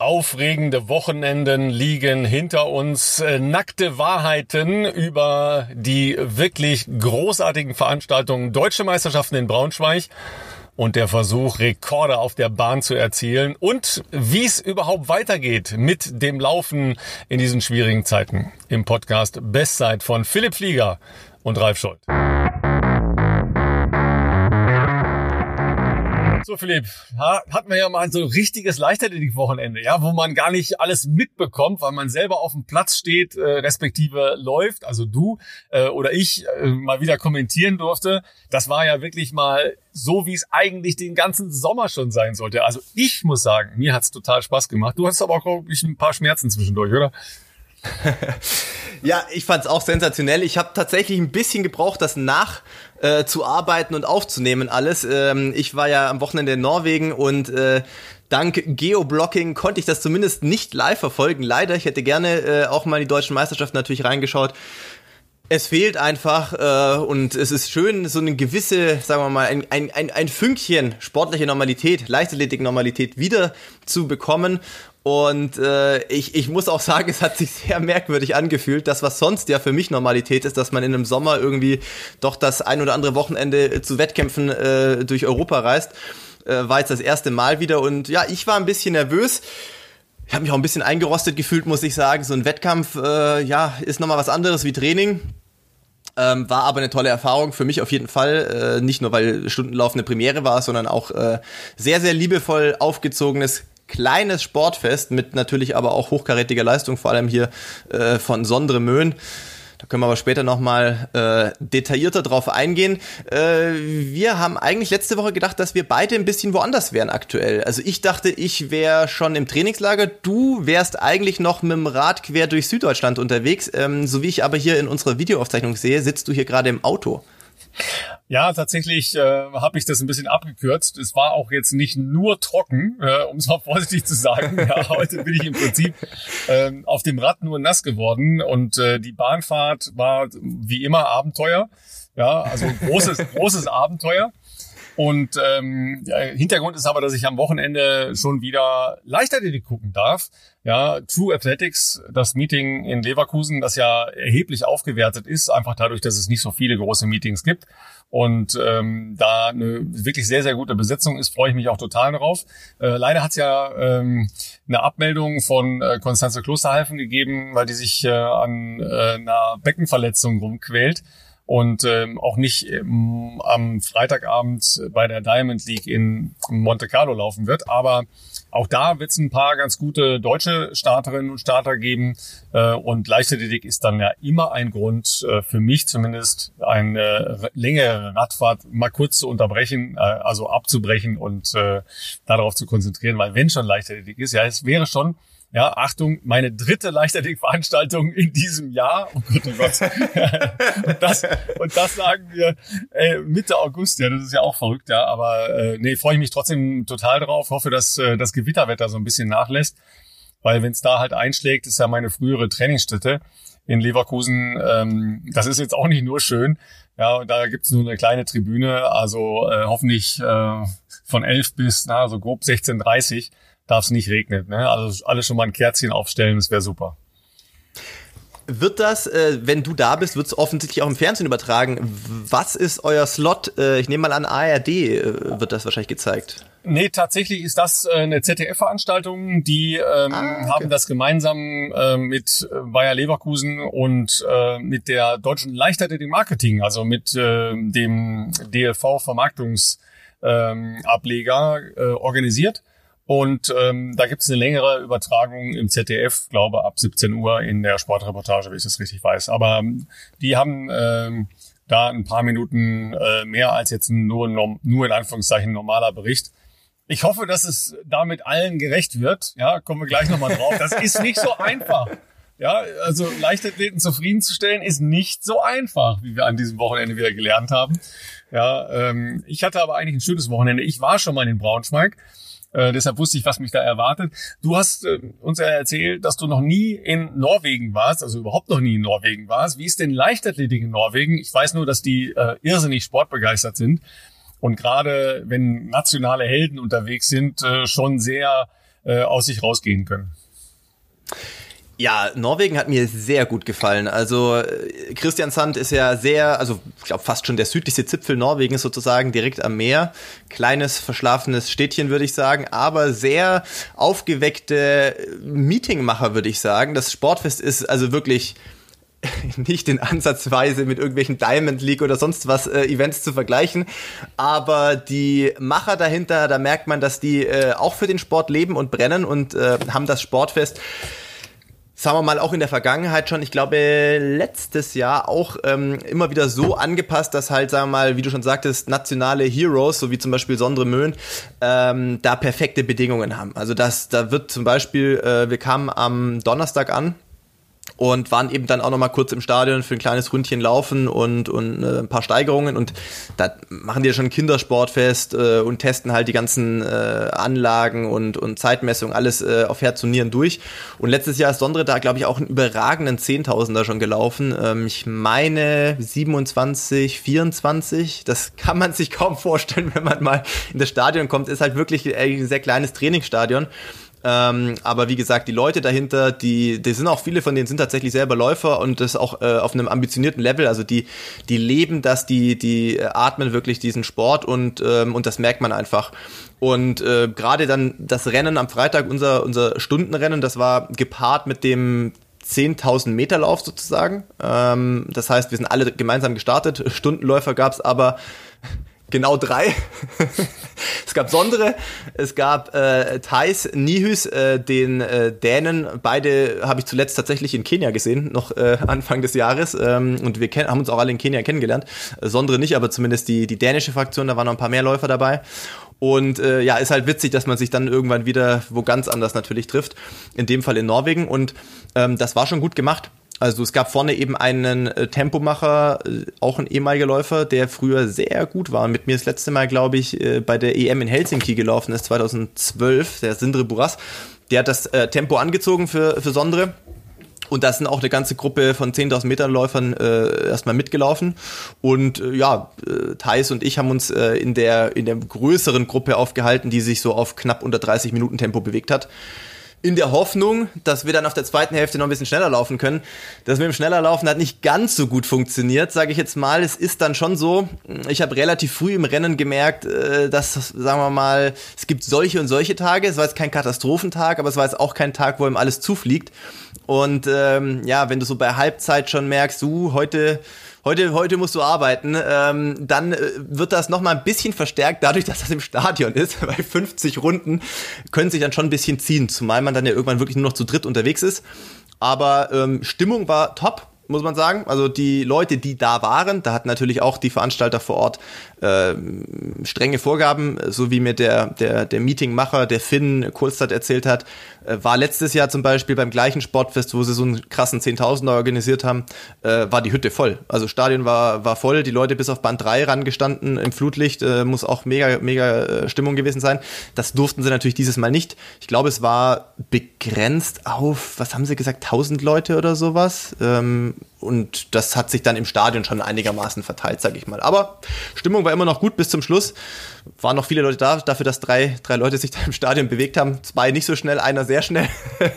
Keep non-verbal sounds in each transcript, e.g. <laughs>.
Aufregende Wochenenden liegen hinter uns. Äh, nackte Wahrheiten über die wirklich großartigen Veranstaltungen Deutsche Meisterschaften in Braunschweig und der Versuch, Rekorde auf der Bahn zu erzielen und wie es überhaupt weitergeht mit dem Laufen in diesen schwierigen Zeiten. Im Podcast Bestzeit von Philipp Flieger und Ralf Scholz. So, Philipp, hatten wir ja mal so ein richtiges Leichtathletik-Wochenende, ja, wo man gar nicht alles mitbekommt, weil man selber auf dem Platz steht, äh, respektive läuft, also du äh, oder ich äh, mal wieder kommentieren durfte. Das war ja wirklich mal so, wie es eigentlich den ganzen Sommer schon sein sollte. Also ich muss sagen, mir hat's total Spaß gemacht. Du hast aber auch, glaube ich, ein paar Schmerzen zwischendurch, oder? <laughs> ja, ich fand's auch sensationell. Ich habe tatsächlich ein bisschen gebraucht, das nach äh, und aufzunehmen alles. Ähm, ich war ja am Wochenende in Norwegen und äh, dank Geoblocking konnte ich das zumindest nicht live verfolgen. Leider, ich hätte gerne äh, auch mal in die deutschen Meisterschaften natürlich reingeschaut. Es fehlt einfach äh, und es ist schön, so eine gewisse, sagen wir mal, ein, ein, ein, ein Fünkchen sportliche Normalität, Leichtathletik-Normalität wieder zu bekommen. Und äh, ich, ich muss auch sagen, es hat sich sehr merkwürdig angefühlt. Das, was sonst ja für mich Normalität ist, dass man in einem Sommer irgendwie doch das ein oder andere Wochenende zu Wettkämpfen äh, durch Europa reist, äh, war jetzt das erste Mal wieder. Und ja, ich war ein bisschen nervös. Ich habe mich auch ein bisschen eingerostet gefühlt, muss ich sagen. So ein Wettkampf, äh, ja, ist nochmal was anderes wie Training. Ähm, war aber eine tolle Erfahrung für mich auf jeden Fall. Äh, nicht nur, weil Stundenlauf eine Premiere war, sondern auch äh, sehr, sehr liebevoll aufgezogenes kleines Sportfest mit natürlich aber auch hochkarätiger Leistung, vor allem hier äh, von Sondre Möhn. Da können wir aber später nochmal äh, detaillierter drauf eingehen. Äh, wir haben eigentlich letzte Woche gedacht, dass wir beide ein bisschen woanders wären aktuell. Also ich dachte, ich wäre schon im Trainingslager. Du wärst eigentlich noch mit dem Rad quer durch Süddeutschland unterwegs. Ähm, so wie ich aber hier in unserer Videoaufzeichnung sehe, sitzt du hier gerade im Auto. Ja, tatsächlich äh, habe ich das ein bisschen abgekürzt. Es war auch jetzt nicht nur trocken, äh, um es mal <laughs> vorsichtig zu sagen. Ja, heute bin ich im Prinzip äh, auf dem Rad nur nass geworden und äh, die Bahnfahrt war wie immer Abenteuer. Ja, also großes, <laughs> großes Abenteuer. Und ähm, Hintergrund ist aber, dass ich am Wochenende schon wieder Leichtathletik gucken darf. Ja, True Athletics, das Meeting in Leverkusen, das ja erheblich aufgewertet ist, einfach dadurch, dass es nicht so viele große Meetings gibt. Und ähm, da eine wirklich sehr, sehr gute Besetzung ist, freue ich mich auch total darauf. Äh, leider hat es ja ähm, eine Abmeldung von äh, Konstanze Klosterhalfen gegeben, weil die sich äh, an äh, einer Beckenverletzung rumquält und ähm, auch nicht ähm, am Freitagabend bei der Diamond League in Monte Carlo laufen wird. Aber auch da wird es ein paar ganz gute deutsche Starterinnen und Starter geben. Äh, und Leichtathletik ist dann ja immer ein Grund, äh, für mich zumindest, eine längere Radfahrt mal kurz zu unterbrechen, äh, also abzubrechen und äh, darauf zu konzentrieren. Weil wenn schon Leichtathletik ist, ja, es wäre schon ja, Achtung, meine dritte Leichtathletik-Veranstaltung in diesem Jahr. Oh Gott, oh Gott. <laughs> und, das, und das sagen wir äh, Mitte August, ja, das ist ja auch verrückt, ja. Aber äh, nee, freue ich mich trotzdem total drauf. Hoffe, dass äh, das Gewitterwetter so ein bisschen nachlässt. Weil wenn es da halt einschlägt, ist ja meine frühere Trainingsstätte in Leverkusen. Ähm, das ist jetzt auch nicht nur schön. Ja, und da gibt's nur eine kleine Tribüne, also äh, hoffentlich äh, von 11 bis na, so grob 16.30 darf es nicht regnen. Ne? Also alle schon mal ein Kerzchen aufstellen, das wäre super. Wird das, äh, wenn du da bist, wird es offensichtlich auch im Fernsehen übertragen. Was ist euer Slot? Äh, ich nehme mal an, ARD äh, wird das wahrscheinlich gezeigt. Nee, tatsächlich ist das äh, eine ZDF-Veranstaltung. Die ähm, ah, okay. haben das gemeinsam äh, mit äh, Bayer Leverkusen und äh, mit der Deutschen Leichtathletik Marketing, also mit dem DLV-Vermarktungsableger ähm, äh, organisiert. Und ähm, da gibt es eine längere Übertragung im ZDF, glaube ab 17 Uhr in der Sportreportage, wenn ich das richtig weiß. Aber ähm, die haben ähm, da ein paar Minuten äh, mehr als jetzt nur, nur in Anführungszeichen normaler Bericht. Ich hoffe, dass es damit allen gerecht wird. Ja, kommen wir gleich nochmal drauf. Das ist nicht so einfach. Ja, also Leichtathleten zufriedenzustellen ist nicht so einfach, wie wir an diesem Wochenende wieder gelernt haben. Ja, ähm, ich hatte aber eigentlich ein schönes Wochenende. Ich war schon mal in Braunschweig äh, deshalb wusste ich, was mich da erwartet. Du hast äh, uns ja erzählt, dass du noch nie in Norwegen warst, also überhaupt noch nie in Norwegen warst. Wie ist denn Leichtathletik in Norwegen? Ich weiß nur, dass die äh, irrsinnig sportbegeistert sind und gerade wenn nationale Helden unterwegs sind, äh, schon sehr äh, aus sich rausgehen können. Ja, Norwegen hat mir sehr gut gefallen. Also äh, Christian Sand ist ja sehr, also ich glaube fast schon der südlichste Zipfel Norwegens sozusagen, direkt am Meer. Kleines, verschlafenes Städtchen würde ich sagen, aber sehr aufgeweckte Meetingmacher würde ich sagen. Das Sportfest ist also wirklich <laughs> nicht in Ansatzweise mit irgendwelchen Diamond League oder sonst was äh, Events zu vergleichen, aber die Macher dahinter, da merkt man, dass die äh, auch für den Sport leben und brennen und äh, haben das Sportfest sagen wir mal, auch in der Vergangenheit schon, ich glaube, letztes Jahr auch ähm, immer wieder so angepasst, dass halt, sagen wir mal, wie du schon sagtest, nationale Heroes, so wie zum Beispiel Sondre Möhn, ähm, da perfekte Bedingungen haben. Also das, da wird zum Beispiel, äh, wir kamen am Donnerstag an, und waren eben dann auch noch mal kurz im Stadion für ein kleines Ründchen laufen und, und äh, ein paar Steigerungen und da machen die ja schon Kindersportfest äh, und testen halt die ganzen äh, Anlagen und, und Zeitmessungen, alles äh, auf Herz und Nieren durch. Und letztes Jahr ist Sondre da, glaube ich, auch einen überragenden Zehntausender schon gelaufen. Ähm, ich meine 27, 24, das kann man sich kaum vorstellen, <laughs> wenn man mal in das Stadion kommt. Ist halt wirklich ein sehr kleines Trainingsstadion. Ähm, aber wie gesagt, die Leute dahinter, die, die sind auch viele von denen sind tatsächlich selber Läufer und das auch äh, auf einem ambitionierten Level. Also die, die leben das, die, die atmen wirklich diesen Sport und, ähm, und das merkt man einfach. Und äh, gerade dann das Rennen am Freitag, unser, unser Stundenrennen, das war gepaart mit dem 10.000 Meter Lauf sozusagen. Ähm, das heißt, wir sind alle gemeinsam gestartet. Stundenläufer gab's aber genau drei. <laughs> es gab Sondre, es gab äh, Thais Nihus, äh, den äh, Dänen. Beide habe ich zuletzt tatsächlich in Kenia gesehen, noch äh, Anfang des Jahres. Ähm, und wir haben uns auch alle in Kenia kennengelernt. Sondre nicht, aber zumindest die, die dänische Fraktion, da waren noch ein paar mehr Läufer dabei. Und äh, ja, ist halt witzig, dass man sich dann irgendwann wieder wo ganz anders natürlich trifft. In dem Fall in Norwegen. Und ähm, das war schon gut gemacht. Also es gab vorne eben einen äh, Tempomacher, äh, auch ein ehemaliger Läufer, der früher sehr gut war. Mit mir das letzte Mal, glaube ich, äh, bei der EM in Helsinki gelaufen ist, 2012, der Sindre Buras. Der hat das äh, Tempo angezogen für, für Sondre. Und da sind auch eine ganze Gruppe von 10.000 Metern Läufern äh, erstmal mitgelaufen. Und äh, ja, äh, Thais und ich haben uns äh, in, der, in der größeren Gruppe aufgehalten, die sich so auf knapp unter 30 Minuten Tempo bewegt hat in der Hoffnung, dass wir dann auf der zweiten Hälfte noch ein bisschen schneller laufen können. Das mit dem schneller Laufen hat nicht ganz so gut funktioniert, sage ich jetzt mal. Es ist dann schon so, ich habe relativ früh im Rennen gemerkt, äh, dass, sagen wir mal, es gibt solche und solche Tage. Es war jetzt kein Katastrophentag, aber es war jetzt auch kein Tag, wo ihm alles zufliegt. Und ähm, ja, wenn du so bei Halbzeit schon merkst, du, heute heute, heute musst du arbeiten, ähm, dann äh, wird das nochmal ein bisschen verstärkt, dadurch, dass das im Stadion ist. <laughs> Bei 50 Runden können sich dann schon ein bisschen ziehen, zumal man dann ja irgendwann wirklich nur noch zu dritt unterwegs ist. Aber ähm, Stimmung war top muss man sagen. Also die Leute, die da waren, da hatten natürlich auch die Veranstalter vor Ort äh, strenge Vorgaben, so wie mir der, der, der Meetingmacher, der Finn Kohlstadt erzählt hat, äh, war letztes Jahr zum Beispiel beim gleichen Sportfest, wo sie so einen krassen Zehntausender organisiert haben, äh, war die Hütte voll. Also Stadion war, war voll, die Leute bis auf Band 3 rangestanden im Flutlicht, äh, muss auch mega, mega äh, Stimmung gewesen sein. Das durften sie natürlich dieses Mal nicht. Ich glaube, es war begrenzt auf, was haben sie gesagt, 1000 Leute oder sowas. Ähm, und das hat sich dann im Stadion schon einigermaßen verteilt, sage ich mal. Aber Stimmung war immer noch gut bis zum Schluss. Waren noch viele Leute da, dafür, dass drei, drei Leute sich <laughs> da im Stadion bewegt haben. Zwei nicht so schnell, einer sehr schnell. <laughs>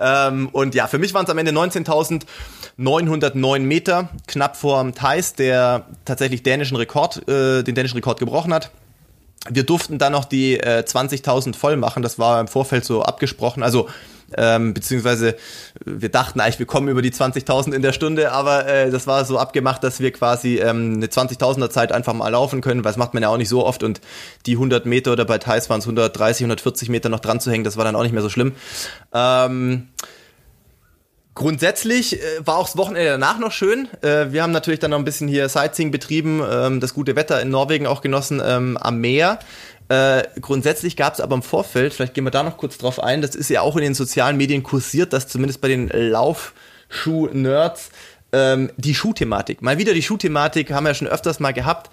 ähm, und ja, für mich waren es am Ende 19.909 Meter, knapp vor Thais, der tatsächlich dänischen Rekord, äh, den dänischen Rekord gebrochen hat. Wir durften dann noch die äh, 20.000 voll machen. Das war im Vorfeld so abgesprochen. Also ähm, beziehungsweise wir dachten eigentlich, wir kommen über die 20.000 in der Stunde, aber äh, das war so abgemacht, dass wir quasi ähm, eine 20.000er Zeit einfach mal laufen können, weil das macht man ja auch nicht so oft und die 100 Meter oder bei Thais waren es 130, 140 Meter noch dran zu hängen, das war dann auch nicht mehr so schlimm. Ähm, Grundsätzlich äh, war auch das Wochenende danach noch schön. Äh, wir haben natürlich dann noch ein bisschen hier Sightseeing betrieben, ähm, das gute Wetter in Norwegen auch genossen ähm, am Meer. Äh, grundsätzlich gab es aber im Vorfeld, vielleicht gehen wir da noch kurz drauf ein, das ist ja auch in den sozialen Medien kursiert, dass zumindest bei den Laufschuh-Nerds ähm, die Schuhthematik, mal wieder die Schuhthematik, haben wir ja schon öfters mal gehabt.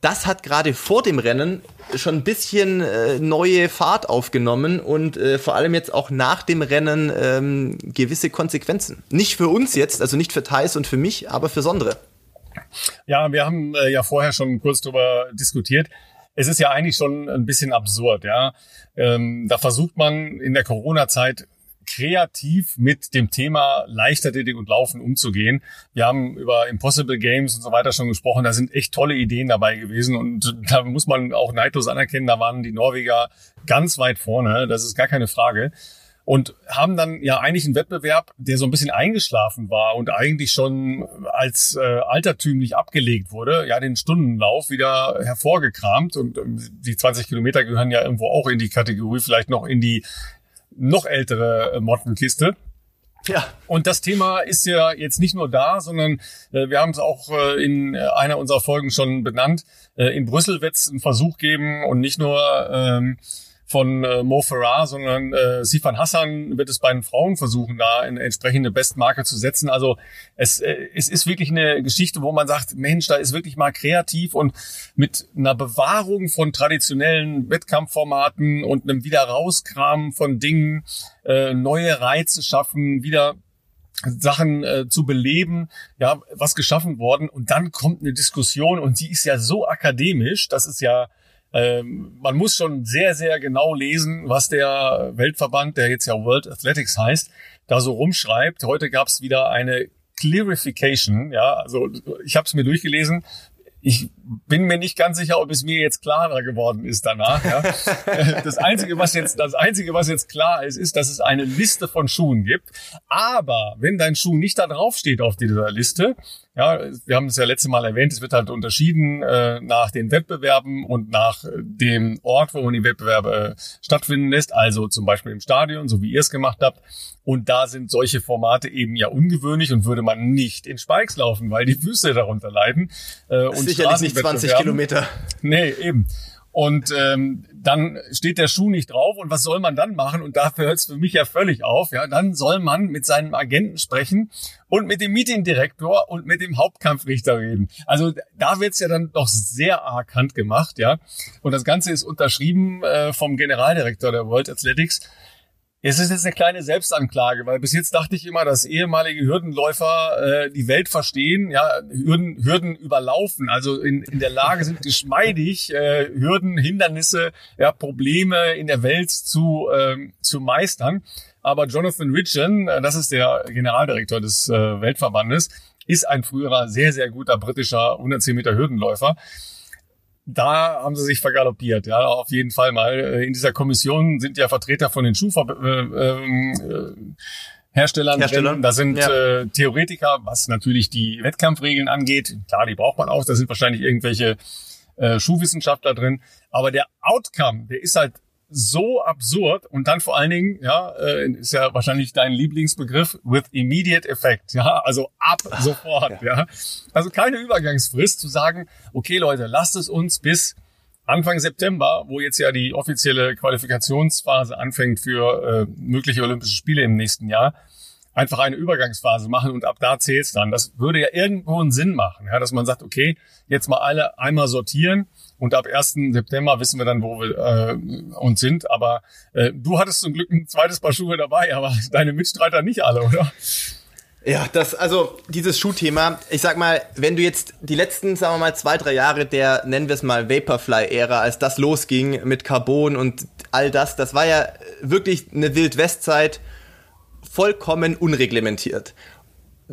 Das hat gerade vor dem Rennen schon ein bisschen äh, neue Fahrt aufgenommen und äh, vor allem jetzt auch nach dem Rennen ähm, gewisse Konsequenzen. Nicht für uns jetzt, also nicht für Thais und für mich, aber für Sondre. Ja, wir haben äh, ja vorher schon kurz darüber diskutiert es ist ja eigentlich schon ein bisschen absurd, ja. Ähm, da versucht man in der Corona-Zeit kreativ mit dem Thema Leichtathletik und Laufen umzugehen. Wir haben über Impossible Games und so weiter schon gesprochen. Da sind echt tolle Ideen dabei gewesen und da muss man auch neidlos anerkennen, da waren die Norweger ganz weit vorne. Das ist gar keine Frage und haben dann ja eigentlich einen Wettbewerb, der so ein bisschen eingeschlafen war und eigentlich schon als äh, altertümlich abgelegt wurde, ja den Stundenlauf wieder hervorgekramt und ähm, die 20 Kilometer gehören ja irgendwo auch in die Kategorie, vielleicht noch in die noch ältere äh, Mottenkiste. Ja. Und das Thema ist ja jetzt nicht nur da, sondern äh, wir haben es auch äh, in einer unserer Folgen schon benannt. Äh, in Brüssel wird es einen Versuch geben und nicht nur ähm, von äh, Mo Farah, sondern äh, Sifan Hassan wird es bei den Frauen versuchen, da eine entsprechende Bestmarke zu setzen. Also es, äh, es ist wirklich eine Geschichte, wo man sagt, Mensch, da ist wirklich mal kreativ und mit einer Bewahrung von traditionellen Wettkampfformaten und einem Wiederauskramen von Dingen, äh, neue Reize schaffen, wieder Sachen äh, zu beleben, ja, was geschaffen worden und dann kommt eine Diskussion und die ist ja so akademisch, das ist ja ähm, man muss schon sehr, sehr genau lesen, was der Weltverband, der jetzt ja World Athletics heißt, da so rumschreibt. Heute gab es wieder eine Clarification, ja, also ich habe es mir durchgelesen, ich bin mir nicht ganz sicher, ob es mir jetzt klarer geworden ist danach. Ja. <laughs> Das einzige, was jetzt, das einzige, was jetzt klar ist, ist, dass es eine Liste von Schuhen gibt. Aber wenn dein Schuh nicht da drauf steht auf dieser Liste, ja, wir haben es ja letzte Mal erwähnt, es wird halt unterschieden äh, nach den Wettbewerben und nach dem Ort, wo man die Wettbewerbe äh, stattfinden lässt, also zum Beispiel im Stadion, so wie ihr es gemacht habt. Und da sind solche Formate eben ja ungewöhnlich und würde man nicht in Spikes laufen, weil die Füße darunter leiden. Äh, und Sicherlich nicht 20 Kilometer. Nee, eben. Und ähm, dann steht der Schuh nicht drauf und was soll man dann machen? Und dafür hört es für mich ja völlig auf. Ja, dann soll man mit seinem Agenten sprechen und mit dem Meetingdirektor und mit dem Hauptkampfrichter reden. Also da wird's ja dann doch sehr arg handgemacht, ja. Und das Ganze ist unterschrieben äh, vom Generaldirektor der World Athletics. Es ist jetzt eine kleine Selbstanklage, weil bis jetzt dachte ich immer, dass ehemalige Hürdenläufer äh, die Welt verstehen, ja, Hürden, Hürden überlaufen, also in, in der Lage sind, geschmeidig äh, Hürden, Hindernisse, ja, Probleme in der Welt zu, ähm, zu meistern. Aber Jonathan Ridgen, äh, das ist der Generaldirektor des äh, Weltverbandes, ist ein früherer sehr, sehr guter britischer 110 Meter Hürdenläufer da haben sie sich vergaloppiert, ja, auf jeden Fall mal. Äh, in dieser Kommission sind ja Vertreter von den Schuhver äh, äh, Herstellern, Hersteller. drin. Da sind ja. äh, Theoretiker, was natürlich die Wettkampfregeln angeht. Klar, die braucht man auch. Da sind wahrscheinlich irgendwelche äh, Schuhwissenschaftler drin. Aber der Outcome, der ist halt so absurd und dann vor allen Dingen, ja, äh, ist ja wahrscheinlich dein Lieblingsbegriff, with immediate effect, ja, also ab Ach, sofort, ja. ja. Also keine Übergangsfrist zu sagen, okay Leute, lasst es uns bis Anfang September, wo jetzt ja die offizielle Qualifikationsphase anfängt für äh, mögliche Olympische Spiele im nächsten Jahr, einfach eine Übergangsphase machen und ab da zählt's dann. Das würde ja irgendwo einen Sinn machen, ja, dass man sagt, okay, jetzt mal alle einmal sortieren und ab 1. September wissen wir dann, wo wir äh, uns sind. Aber äh, du hattest zum Glück ein zweites Paar Schuhe dabei, aber <laughs> deine Mitstreiter nicht alle, oder? Ja, das, also dieses Schuhthema, ich sag mal, wenn du jetzt die letzten, sagen wir mal, zwei, drei Jahre der, nennen wir es mal, Vaporfly-Ära, als das losging mit Carbon und all das, das war ja wirklich eine Wild-West-Zeit, vollkommen unreglementiert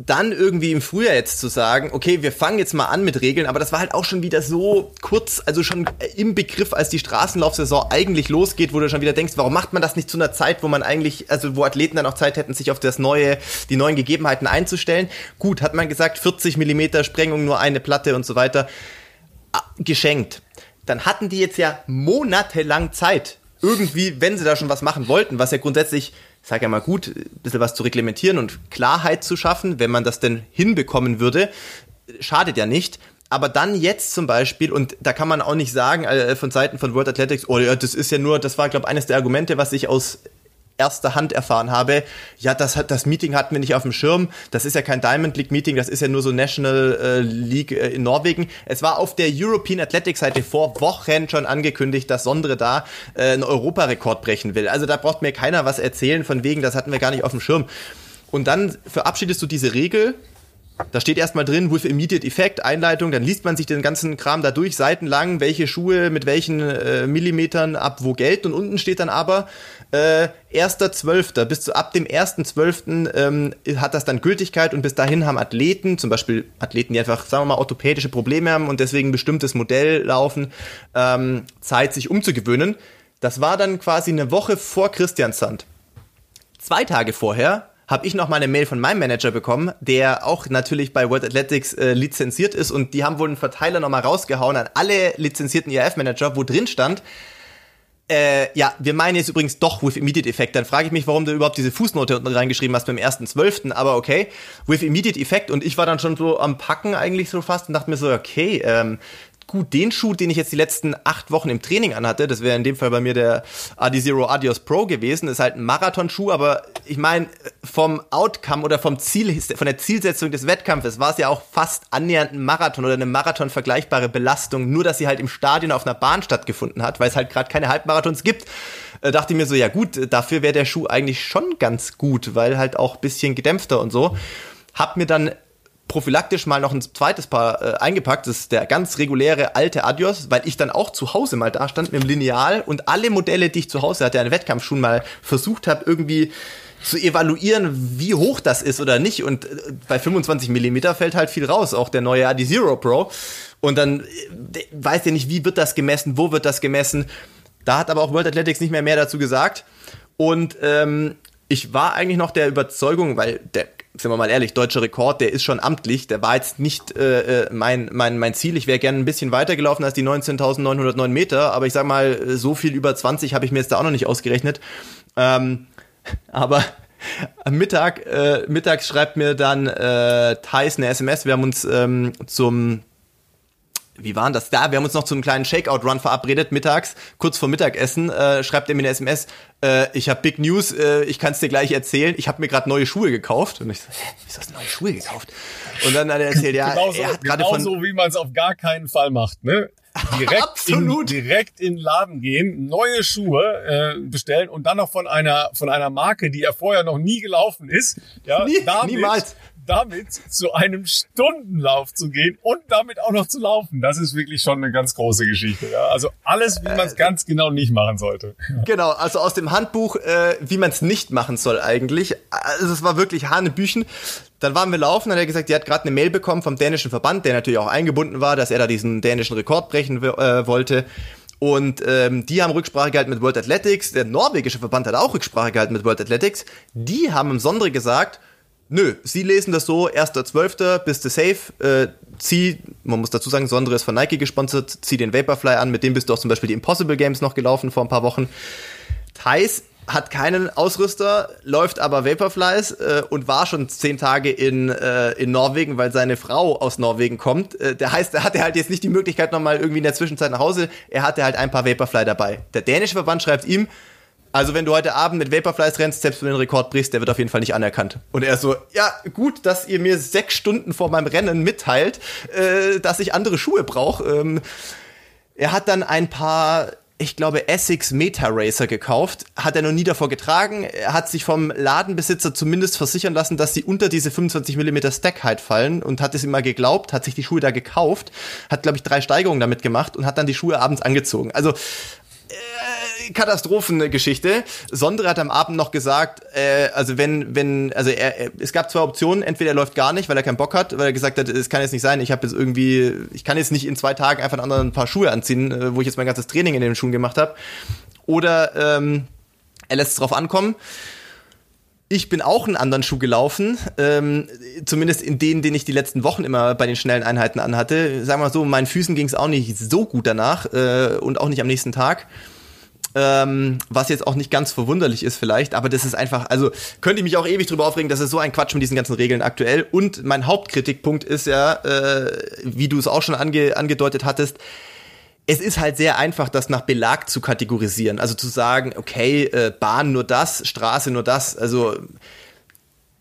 dann irgendwie im Frühjahr jetzt zu sagen, okay, wir fangen jetzt mal an mit Regeln, aber das war halt auch schon wieder so kurz, also schon im Begriff, als die Straßenlaufsaison eigentlich losgeht, wo du schon wieder denkst, warum macht man das nicht zu einer Zeit, wo man eigentlich, also wo Athleten dann auch Zeit hätten, sich auf das neue, die neuen Gegebenheiten einzustellen. Gut, hat man gesagt, 40 Millimeter Sprengung, nur eine Platte und so weiter, ah, geschenkt. Dann hatten die jetzt ja monatelang Zeit, irgendwie, wenn sie da schon was machen wollten, was ja grundsätzlich sage ja mal gut, ein bisschen was zu reglementieren und Klarheit zu schaffen, wenn man das denn hinbekommen würde, schadet ja nicht. Aber dann jetzt zum Beispiel, und da kann man auch nicht sagen äh, von Seiten von World Athletics, oh ja, das ist ja nur, das war, glaube ich, eines der Argumente, was ich aus erster Hand erfahren habe, ja, das hat das Meeting hatten wir nicht auf dem Schirm. Das ist ja kein Diamond League Meeting, das ist ja nur so National äh, League äh, in Norwegen. Es war auf der European Athletics Seite vor Wochen schon angekündigt, dass Sondre da äh, einen Europarekord brechen will. Also da braucht mir keiner was erzählen von wegen, das hatten wir gar nicht auf dem Schirm. Und dann verabschiedest du diese Regel Da steht erstmal drin, with immediate effect, Einleitung, dann liest man sich den ganzen Kram da durch, seitenlang, welche Schuhe mit welchen äh, Millimetern ab wo gelten. Und unten steht dann aber, äh, 1.12. bis zu ab dem 1.12. Ähm, hat das dann Gültigkeit und bis dahin haben Athleten, zum Beispiel Athleten, die einfach, sagen wir mal, orthopädische Probleme haben und deswegen ein bestimmtes Modell laufen, ähm, Zeit, sich umzugewöhnen. Das war dann quasi eine Woche vor Christiansand. Zwei Tage vorher habe ich noch mal eine Mail von meinem Manager bekommen, der auch natürlich bei World Athletics äh, lizenziert ist und die haben wohl einen Verteiler noch mal rausgehauen an alle lizenzierten IRF-Manager, wo drin stand, äh, ja, wir meinen jetzt übrigens doch with immediate effect. Dann frage ich mich, warum du überhaupt diese Fußnote unten reingeschrieben hast beim 1.12., aber okay, with immediate effect und ich war dann schon so am Packen eigentlich so fast und dachte mir so, okay, ähm, gut, den Schuh, den ich jetzt die letzten acht Wochen im Training anhatte, das wäre in dem Fall bei mir der Adi Zero Adios Pro gewesen, ist halt ein Marathonschuh, aber ich meine, vom Outcome oder vom Ziel, von der Zielsetzung des Wettkampfes war es ja auch fast annähernd ein Marathon oder eine Marathon vergleichbare Belastung, nur dass sie halt im Stadion auf einer Bahn stattgefunden hat, weil es halt gerade keine Halbmarathons gibt. Äh, dachte ich mir so, ja gut, dafür wäre der Schuh eigentlich schon ganz gut, weil halt auch bisschen gedämpfter und so. Hab mir dann prophylaktisch mal noch ein zweites Paar äh, eingepackt. Das ist der ganz reguläre alte Adios, weil ich dann auch zu Hause mal da stand mit dem Lineal und alle Modelle, die ich zu Hause hatte, an Wettkampfschuhen mal versucht habe, irgendwie zu evaluieren, wie hoch das ist oder nicht. Und äh, bei 25 Millimeter fällt halt viel raus, auch der neue Adi Zero Pro. Und dann äh, weiß ja nicht, wie wird das gemessen, wo wird das gemessen. Da hat aber auch World Athletics nicht mehr mehr dazu gesagt. Und ähm, ich war eigentlich noch der Überzeugung, weil der sind wir mal ehrlich, deutscher Rekord, der ist schon amtlich, der war jetzt nicht äh, äh mein, mein, mein Ziel. Ich wäre gerne ein bisschen weiter gelaufen als die 19.909 Meter, aber ich sag mal, so viel über 20 habe ich mir jetzt da auch noch nicht ausgerechnet. Ähm, <laughs> aber am Mittag, äh, mittags schreibt mir dann äh, Thais eine SMS, wir haben uns ähm, zum wie waren das da? Wir haben uns noch zum kleinen Shakeout-Run verabredet, mittags, kurz vor Mittagessen, äh, schreibt er mir eine SMS, äh, ich habe Big News, äh, ich kann es dir gleich erzählen, ich habe mir gerade neue Schuhe gekauft. Und ich so, hä, wieso hast du neue Schuhe gekauft? Und dann hat er erzählt, ja, genauso, er hat gerade von... so, wie man es auf gar keinen Fall macht, ne? Direkt <laughs> Absolut. In, direkt in den Laden gehen, neue Schuhe äh, bestellen und dann noch von einer von einer Marke, die er vorher noch nie gelaufen ist. Ja, Nie, damit, niemals damit zu einem Stundenlauf zu gehen und damit auch noch zu laufen, das ist wirklich schon eine ganz große Geschichte. Ja? Also alles, wie man es äh, ganz genau nicht machen sollte. Genau, also aus dem Handbuch, äh, wie man es nicht machen soll eigentlich. Also es war wirklich Hanebüchen. Dann waren wir laufen, dann hat er gesagt, die hat gerade eine Mail bekommen vom dänischen Verband, der natürlich auch eingebunden war, dass er da diesen dänischen Rekord brechen äh, wollte. Und ähm, die haben Rücksprache gehalten mit World Athletics. Der norwegische Verband hat auch Rücksprache gehalten mit World Athletics. Die haben im Sondre gesagt, Nö, sie lesen das so, 1.12. bist du safe, äh, zieh, man muss dazu sagen, Sondre ist von Nike gesponsert, zieh den Vaporfly an, mit dem bist du auch zum Beispiel die Impossible Games noch gelaufen vor ein paar Wochen. Thais hat keinen Ausrüster, läuft aber Vaporflies äh, und war schon zehn Tage in, äh, in Norwegen, weil seine Frau aus Norwegen kommt. Äh, der heißt, er hatte halt jetzt nicht die Möglichkeit, nochmal irgendwie in der Zwischenzeit nach Hause. Er hatte halt ein paar Vaporfly dabei. Der dänische Verband schreibt ihm, also wenn du heute Abend mit Vaporflies rennst, selbst wenn du den Rekord brichst, der wird auf jeden Fall nicht anerkannt. Und er so, ja gut, dass ihr mir sechs Stunden vor meinem Rennen mitteilt, äh, dass ich andere Schuhe brauche. Ähm, er hat dann ein paar ich glaube, Essex Meta Racer gekauft, hat er noch nie davor getragen. Er hat sich vom Ladenbesitzer zumindest versichern lassen, dass sie unter diese 25 mm Stack halt fallen und hat es immer geglaubt, hat sich die Schuhe da gekauft, hat, glaube ich, drei Steigerungen damit gemacht und hat dann die Schuhe abends angezogen. Also Katastrophengeschichte. Sondre hat am Abend noch gesagt, äh, also wenn, wenn, also er, es gab zwei Optionen, entweder er läuft gar nicht, weil er keinen Bock hat, weil er gesagt hat, es kann jetzt nicht sein, ich habe jetzt irgendwie, ich kann jetzt nicht in zwei Tagen einfach einen anderen Paar Schuhe anziehen, äh, wo ich jetzt mein ganzes Training in den Schuhen gemacht habe. Oder ähm, er lässt es drauf ankommen. Ich bin auch einen anderen Schuh gelaufen, ähm, zumindest in denen, den ich die letzten Wochen immer bei den schnellen Einheiten anhatte. Sagen wir mal so, meinen Füßen ging es auch nicht so gut danach äh, und auch nicht am nächsten Tag. Ähm, was jetzt auch nicht ganz verwunderlich ist vielleicht, aber das ist einfach, also könnte ich mich auch ewig drüber aufregen, das ist so ein Quatsch mit diesen ganzen Regeln aktuell. Und mein Hauptkritikpunkt ist ja, äh, wie du es auch schon ange angedeutet hattest, es ist halt sehr einfach, das nach Belag zu kategorisieren. Also zu sagen, okay, äh, Bahn nur das, Straße nur das. Also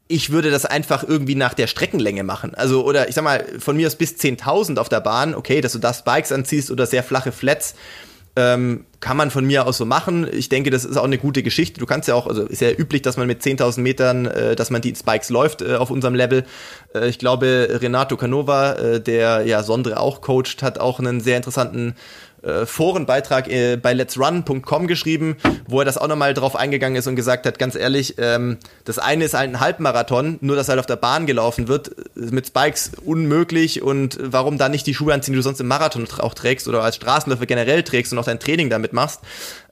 ich würde das einfach irgendwie nach der Streckenlänge machen. Also, oder ich sag mal, von mir aus bis 10.000 auf der Bahn, okay, dass du das Bikes anziehst oder sehr flache Flats Ähm, kann man von mir aus so machen. Ich denke, das ist auch eine gute Geschichte. Du kannst ja auch, also ist ja üblich, dass man mit 10.000 Metern, äh, dass man die Spikes läuft äh, auf unserem Level. Äh, ich glaube, Renato Canova, äh, der ja Sondre auch coacht, hat auch einen sehr interessanten äh, Forenbeitrag äh, bei letsrun.com geschrieben, wo er das auch nochmal drauf eingegangen ist und gesagt hat, ganz ehrlich, ähm, das eine ist halt ein Halbmarathon, nur dass halt auf der Bahn gelaufen wird, mit Spikes unmöglich und warum dann nicht die Schuhe anziehen, die du sonst im Marathon auch trägst oder als Straßenläufer generell trägst und auch dein Training damit machst.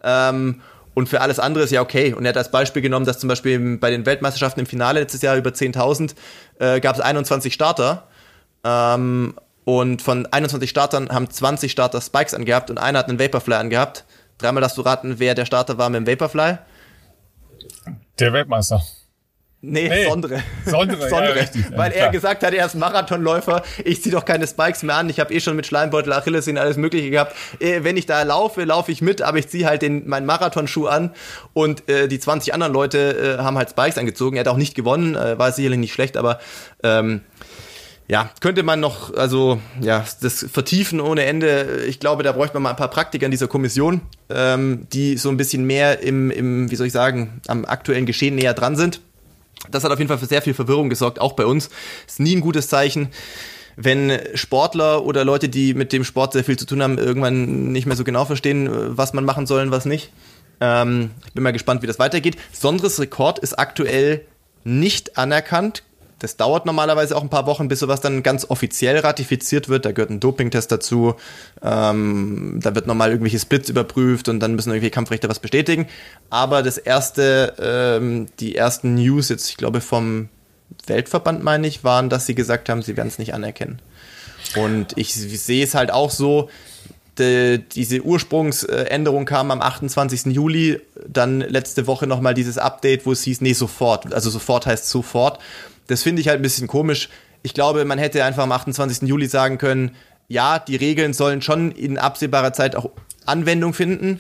Ähm, und für alles andere ist ja okay. Und er hat als Beispiel genommen, dass zum Beispiel bei den Weltmeisterschaften im Finale letztes Jahr über 10.000 äh, gab es 21 Starter. Ähm, und von 21 Startern haben 20 Starter Spikes angehabt und einer hat einen Vaporfly angehabt. Dreimal darfst du raten, wer der Starter war mit dem Vaporfly. Der Weltmeister. Nee, nee, Sondre. Sondre, Sondre. Ja, richtig, Weil ja, er gesagt hat, er ist Marathonläufer, ich zieh doch keine Spikes mehr an, ich habe eh schon mit Schleimbeutel, Achillessehnen, alles mögliche gehabt. Äh, wenn ich da laufe, laufe ich mit, aber ich ziehe halt den, meinen Marathonschuh an und äh, die 20 anderen Leute äh, haben halt Spikes angezogen. Er hat auch nicht gewonnen, äh, war sicherlich nicht schlecht, aber ähm, ja, könnte man noch, also ja, das vertiefen ohne Ende. Ich glaube, da bräuchte man mal ein paar Praktiker in dieser Kommission, ähm, die so ein bisschen mehr im, im, wie soll ich sagen, am aktuellen Geschehen näher dran sind. Das hat auf jeden Fall für sehr viel Verwirrung gesorgt, auch bei uns. Ist nie ein gutes Zeichen wenn Sportler oder Leute, die mit dem Sport sehr viel zu tun haben, irgendwann nicht mehr so genau verstehen, was man machen soll und was nicht. Ähm, ich bin mal gespannt, wie das weitergeht. Sonderes Rekord ist aktuell nicht anerkannt, das dauert normalerweise auch ein paar Wochen, bis sowas dann ganz offiziell ratifiziert wird. Da gehört ein Dopingtest dazu. Ähm, da wird nochmal irgendwelche Splits überprüft und dann müssen irgendwie Kampfrichter was bestätigen. Aber das erste, ähm, die ersten News jetzt, ich glaube vom Weltverband meine ich, waren, dass sie gesagt haben, sie werden es nicht anerkennen. Und ich sehe es halt auch so, de, diese Ursprungsänderung kam am 28. Juli, dann letzte Woche nochmal dieses Update, wo es hieß, nee, sofort. Also sofort heißt sofort. Das finde ich halt ein bisschen komisch. Ich glaube, man hätte einfach am 28. Juli sagen können, ja, die Regeln sollen schon in absehbarer Zeit auch Anwendung finden.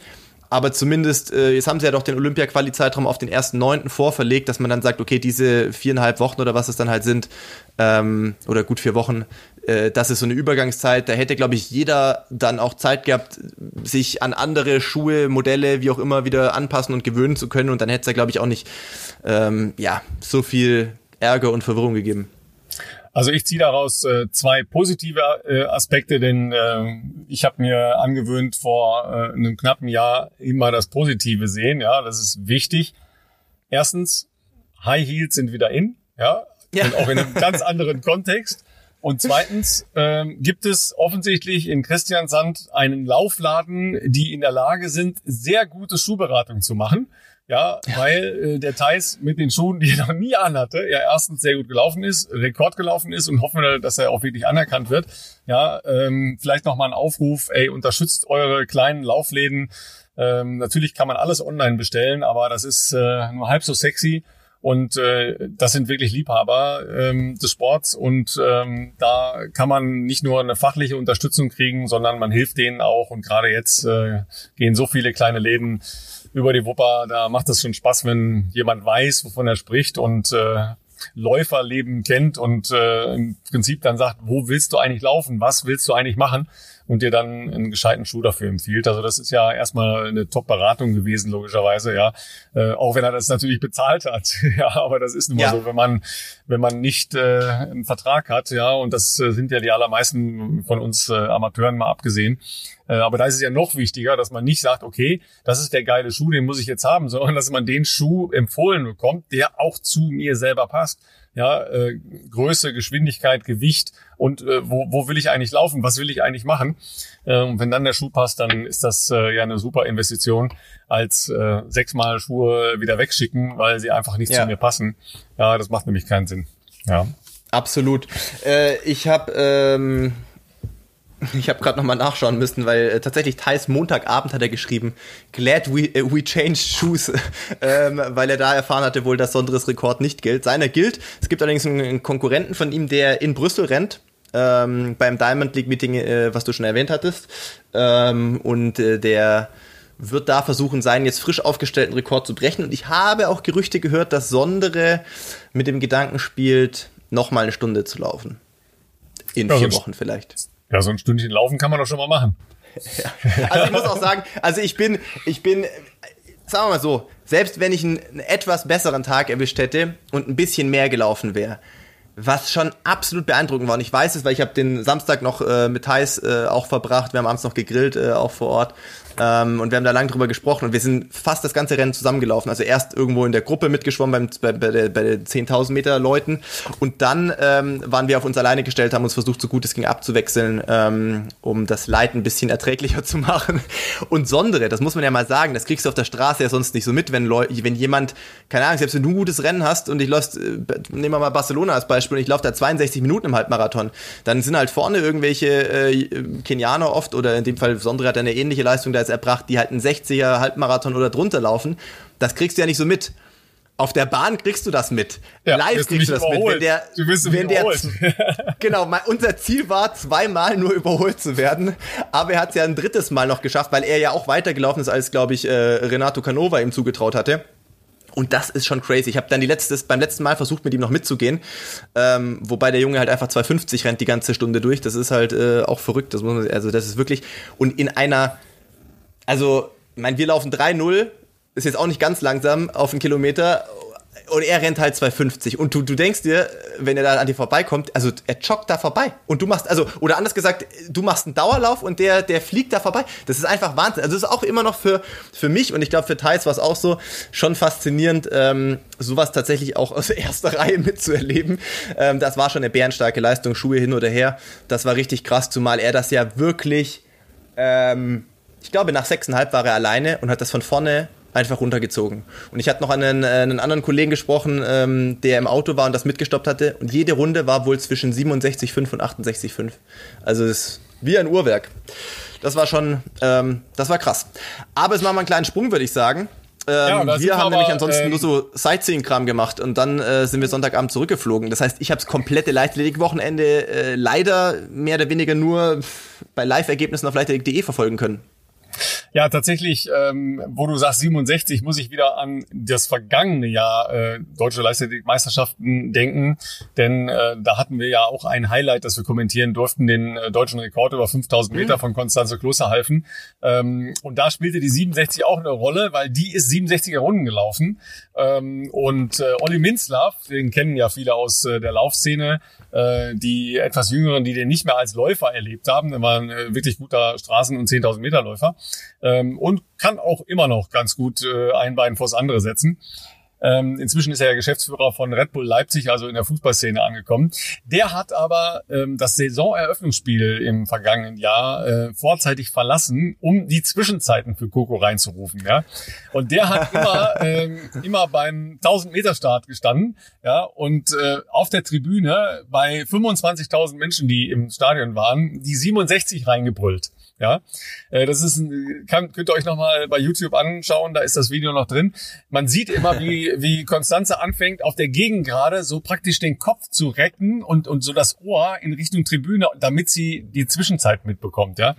Aber zumindest, äh, jetzt haben sie ja doch den Olympia-Quali-Zeitraum auf den 1.9. vorverlegt, dass man dann sagt, okay, diese viereinhalb Wochen oder was es dann halt sind, ähm, oder gut vier Wochen, äh, das ist so eine Übergangszeit. Da hätte, glaube ich, jeder dann auch Zeit gehabt, sich an andere Schuhe, Modelle, wie auch immer, wieder anpassen und gewöhnen zu können. Und dann hätte es ja, glaube ich, auch nicht ähm, ja, so viel Ärger und Verwirrung gegeben? Also ich ziehe daraus äh, zwei positive äh, Aspekte, denn äh, ich habe mir angewöhnt, vor äh, einem knappen Jahr immer das Positive sehen. Ja, das ist wichtig. Erstens, High Heels sind wieder in, ja, ja. und auch in einem ganz anderen Kontext. Und zweitens ähm, gibt es offensichtlich in Christiansand einen Laufladen, die in der Lage sind, sehr gute Schuhberatung zu machen. Ja, weil äh, der Thais mit den Schuhen, die er noch nie anhatte, ja erstens sehr gut gelaufen ist, Rekord gelaufen ist und hoffen wir, dass er auch wirklich anerkannt wird. Ja, ähm, vielleicht nochmal ein Aufruf, ey, unterstützt eure kleinen Laufläden. Ähm, natürlich kann man alles online bestellen, aber das ist äh, nur halb so sexy. Und äh, das sind wirklich Liebhaber ähm, des Sports und ähm, da kann man nicht nur eine fachliche Unterstützung kriegen, sondern man hilft denen auch. Und gerade jetzt äh, gehen so viele kleine Läden über die Wupper. Da macht es schon Spaß, wenn jemand weiß, wovon er spricht und äh, Läuferleben kennt und äh, im Prinzip dann sagt, wo willst du eigentlich laufen? Was willst du eigentlich machen? Und dir dann einen gescheiten Schuh dafür empfiehlt. Also das ist ja erstmal eine Top-Beratung gewesen, logischerweise, ja. Äh, auch wenn er das natürlich bezahlt hat. <laughs> ja, aber das ist nun mal ja. so, wenn man, wenn man nicht äh, einen Vertrag hat, ja, und das äh, sind ja die allermeisten von uns äh, Amateuren mal abgesehen, äh, aber da ist es ja noch wichtiger, dass man nicht sagt, okay, das ist der geile Schuh, den muss ich jetzt haben, sondern dass man den Schuh empfohlen bekommt, der auch zu mir selber passt. Ja, äh, Größe, Geschwindigkeit, Gewicht und äh, wo, wo will ich eigentlich laufen, was will ich eigentlich machen. Äh, und wenn dann der Schuh passt, dann ist das äh, ja eine super Investition, als äh, sechsmal Schuhe wieder wegschicken, weil sie einfach nicht ja. zu mir passen. Ja, das macht nämlich keinen Sinn. Ja. Absolut. Äh, ich habe ähm <laughs> ich habe gerade nochmal nachschauen müssen, weil äh, tatsächlich Thais Montagabend hat er geschrieben, glad we, uh, we changed shoes, <laughs> ähm, weil er da erfahren hatte wohl, dass Sonderes Rekord nicht gilt. Seiner gilt. Es gibt allerdings einen Konkurrenten von ihm, der in Brüssel rennt, ähm, beim Diamond League Meeting, äh, was du schon erwähnt hattest. Ähm, und äh, der wird da versuchen, seinen jetzt frisch aufgestellten Rekord zu brechen. Und ich habe auch Gerüchte gehört, dass Sondere mit dem Gedanken spielt, nochmal eine Stunde zu laufen. In ja, vier Wochen vielleicht. Ja, so ein Stündchen laufen kann man doch schon mal machen. Ja. <laughs> Also ich muss auch sagen, also ich bin, ich bin, sagen wir mal so, selbst wenn ich einen, einen etwas besseren Tag erwischt hätte und ein bisschen mehr gelaufen wäre, was schon absolut beeindruckend war. Und ich weiß es, weil ich habe den Samstag noch äh, mit Thais äh, auch verbracht. Wir haben abends noch gegrillt, äh, auch vor Ort. Ähm, und wir haben da lang drüber gesprochen und wir sind fast das ganze Rennen zusammengelaufen. Also erst irgendwo in der Gruppe mitgeschwommen beim, bei, bei, der, bei den 10.000 Meter Leuten und dann ähm, waren wir auf uns alleine gestellt, haben uns versucht, so gut es ging abzuwechseln, ähm, um das Leid ein bisschen erträglicher zu machen. Und Sondere, das muss man ja mal sagen, das kriegst du auf der Straße ja sonst nicht so mit, wenn, Leu wenn jemand, keine Ahnung, selbst wenn du ein gutes Rennen hast und ich läufst, äh, nehmen wir mal Barcelona als Beispiel, und ich laufe da 62 Minuten im Halbmarathon, dann sind halt vorne irgendwelche äh, Kenianer oft oder in dem Fall Sondere hat eine ähnliche Leistung da jetzt erbracht, die halt einen 60er Halbmarathon oder drunter laufen. Das kriegst du ja nicht so mit. Auf der Bahn kriegst du das mit. Ja, Live kriegst du das mit. Wenn überholt. der, Du wirst wenn der, überholt. <laughs> genau, mein, unser Ziel war, zweimal nur überholt zu werden. Aber er hat es ja ein drittes Mal noch geschafft, weil er ja auch weitergelaufen ist, als, glaube ich, äh, Renato Canova ihm zugetraut hatte. Und das ist schon crazy. Ich habe dann die letztes, beim letzten Mal versucht, mit ihm noch mitzugehen. Ähm, wobei der Junge halt einfach 2,50 rennt die ganze Stunde durch. Das ist halt äh, auch verrückt. Das muss man, also das ist wirklich. Und in einer, also, ich meine, wir laufen 3-0, ist jetzt auch nicht ganz langsam auf einen Kilometer. Und er rennt halt 2,50. Und du, du denkst dir, wenn er da an dir vorbeikommt, also er joggt da vorbei. Und du machst, also, oder anders gesagt, du machst einen Dauerlauf und der, der fliegt da vorbei. Das ist einfach Wahnsinn. Also, das ist auch immer noch für, für mich und ich glaube für Thais war es auch so, schon faszinierend, ähm, sowas tatsächlich auch aus <laughs> erster Reihe mitzuerleben. Ähm, das war schon eine bärenstarke Leistung, Schuhe hin oder her. Das war richtig krass, zumal er das ja wirklich, ähm, ich glaube, nach sechseinhalb war er alleine und hat das von vorne einfach runtergezogen. Und ich hatte noch einen, äh, einen anderen Kollegen gesprochen, ähm, der im Auto war und das mitgestoppt hatte. Und jede Runde war wohl zwischen 67,5 und 68,5. Also es ist wie ein Uhrwerk. Das war schon, ähm, das war krass. Aber es war mal einen kleinen Sprung, würde ich sagen. Ja, Ähm, wir wir haben aber, nämlich ansonsten ähm, nur so Sightseeing-Kram gemacht und dann äh, sind wir Sonntagabend zurückgeflogen. Das heißt, ich habe das komplette Leichtathletik-Wochenende äh, leider mehr oder weniger nur bei Live-Ergebnissen auf leichtathletik.de verfolgen können. Ja, tatsächlich, ähm, wo du sagst 67, muss ich wieder an das vergangene Jahr äh, Deutsche Leichtathletik-Meisterschaften denken, denn äh, da hatten wir ja auch ein Highlight, das wir kommentieren durften, den äh, deutschen Rekord über 5000 Meter von Konstanze Klosterhalfen. Ähm, und da spielte die 67 auch eine Rolle, weil die ist 67er Runden gelaufen. Ähm, und äh, Olli Minzlaff, den kennen ja viele aus äh, der Laufszene, äh, die etwas Jüngeren, die den nicht mehr als Läufer erlebt haben, der war ein äh, wirklich guter Straßen- und 10.000 Meter Läufer ähm, und kann auch immer noch ganz gut äh, ein Bein vors andere setzen. Ähm, inzwischen ist er ja Geschäftsführer von Red Bull Leipzig, also in der Fußballszene angekommen. Der hat aber ähm, das Saisoneröffnungsspiel im vergangenen Jahr äh, vorzeitig verlassen, um die Zwischenzeiten für Coco reinzurufen. Ja? Und der hat immer, <laughs> ähm, immer beim 1000 Meter Start gestanden ja? und äh, auf der Tribüne bei 25.000 Menschen, die im Stadion waren, die 67 reingebrüllt. Ja, äh, das ist ein, kann, könnt ihr euch nochmal bei YouTube anschauen, da ist das Video noch drin. Man sieht immer, wie, <laughs> wie Konstanze anfängt, auf der Gegend gerade so praktisch den Kopf zu recken und, und so das Ohr in Richtung Tribüne, damit sie die Zwischenzeit mitbekommt, ja.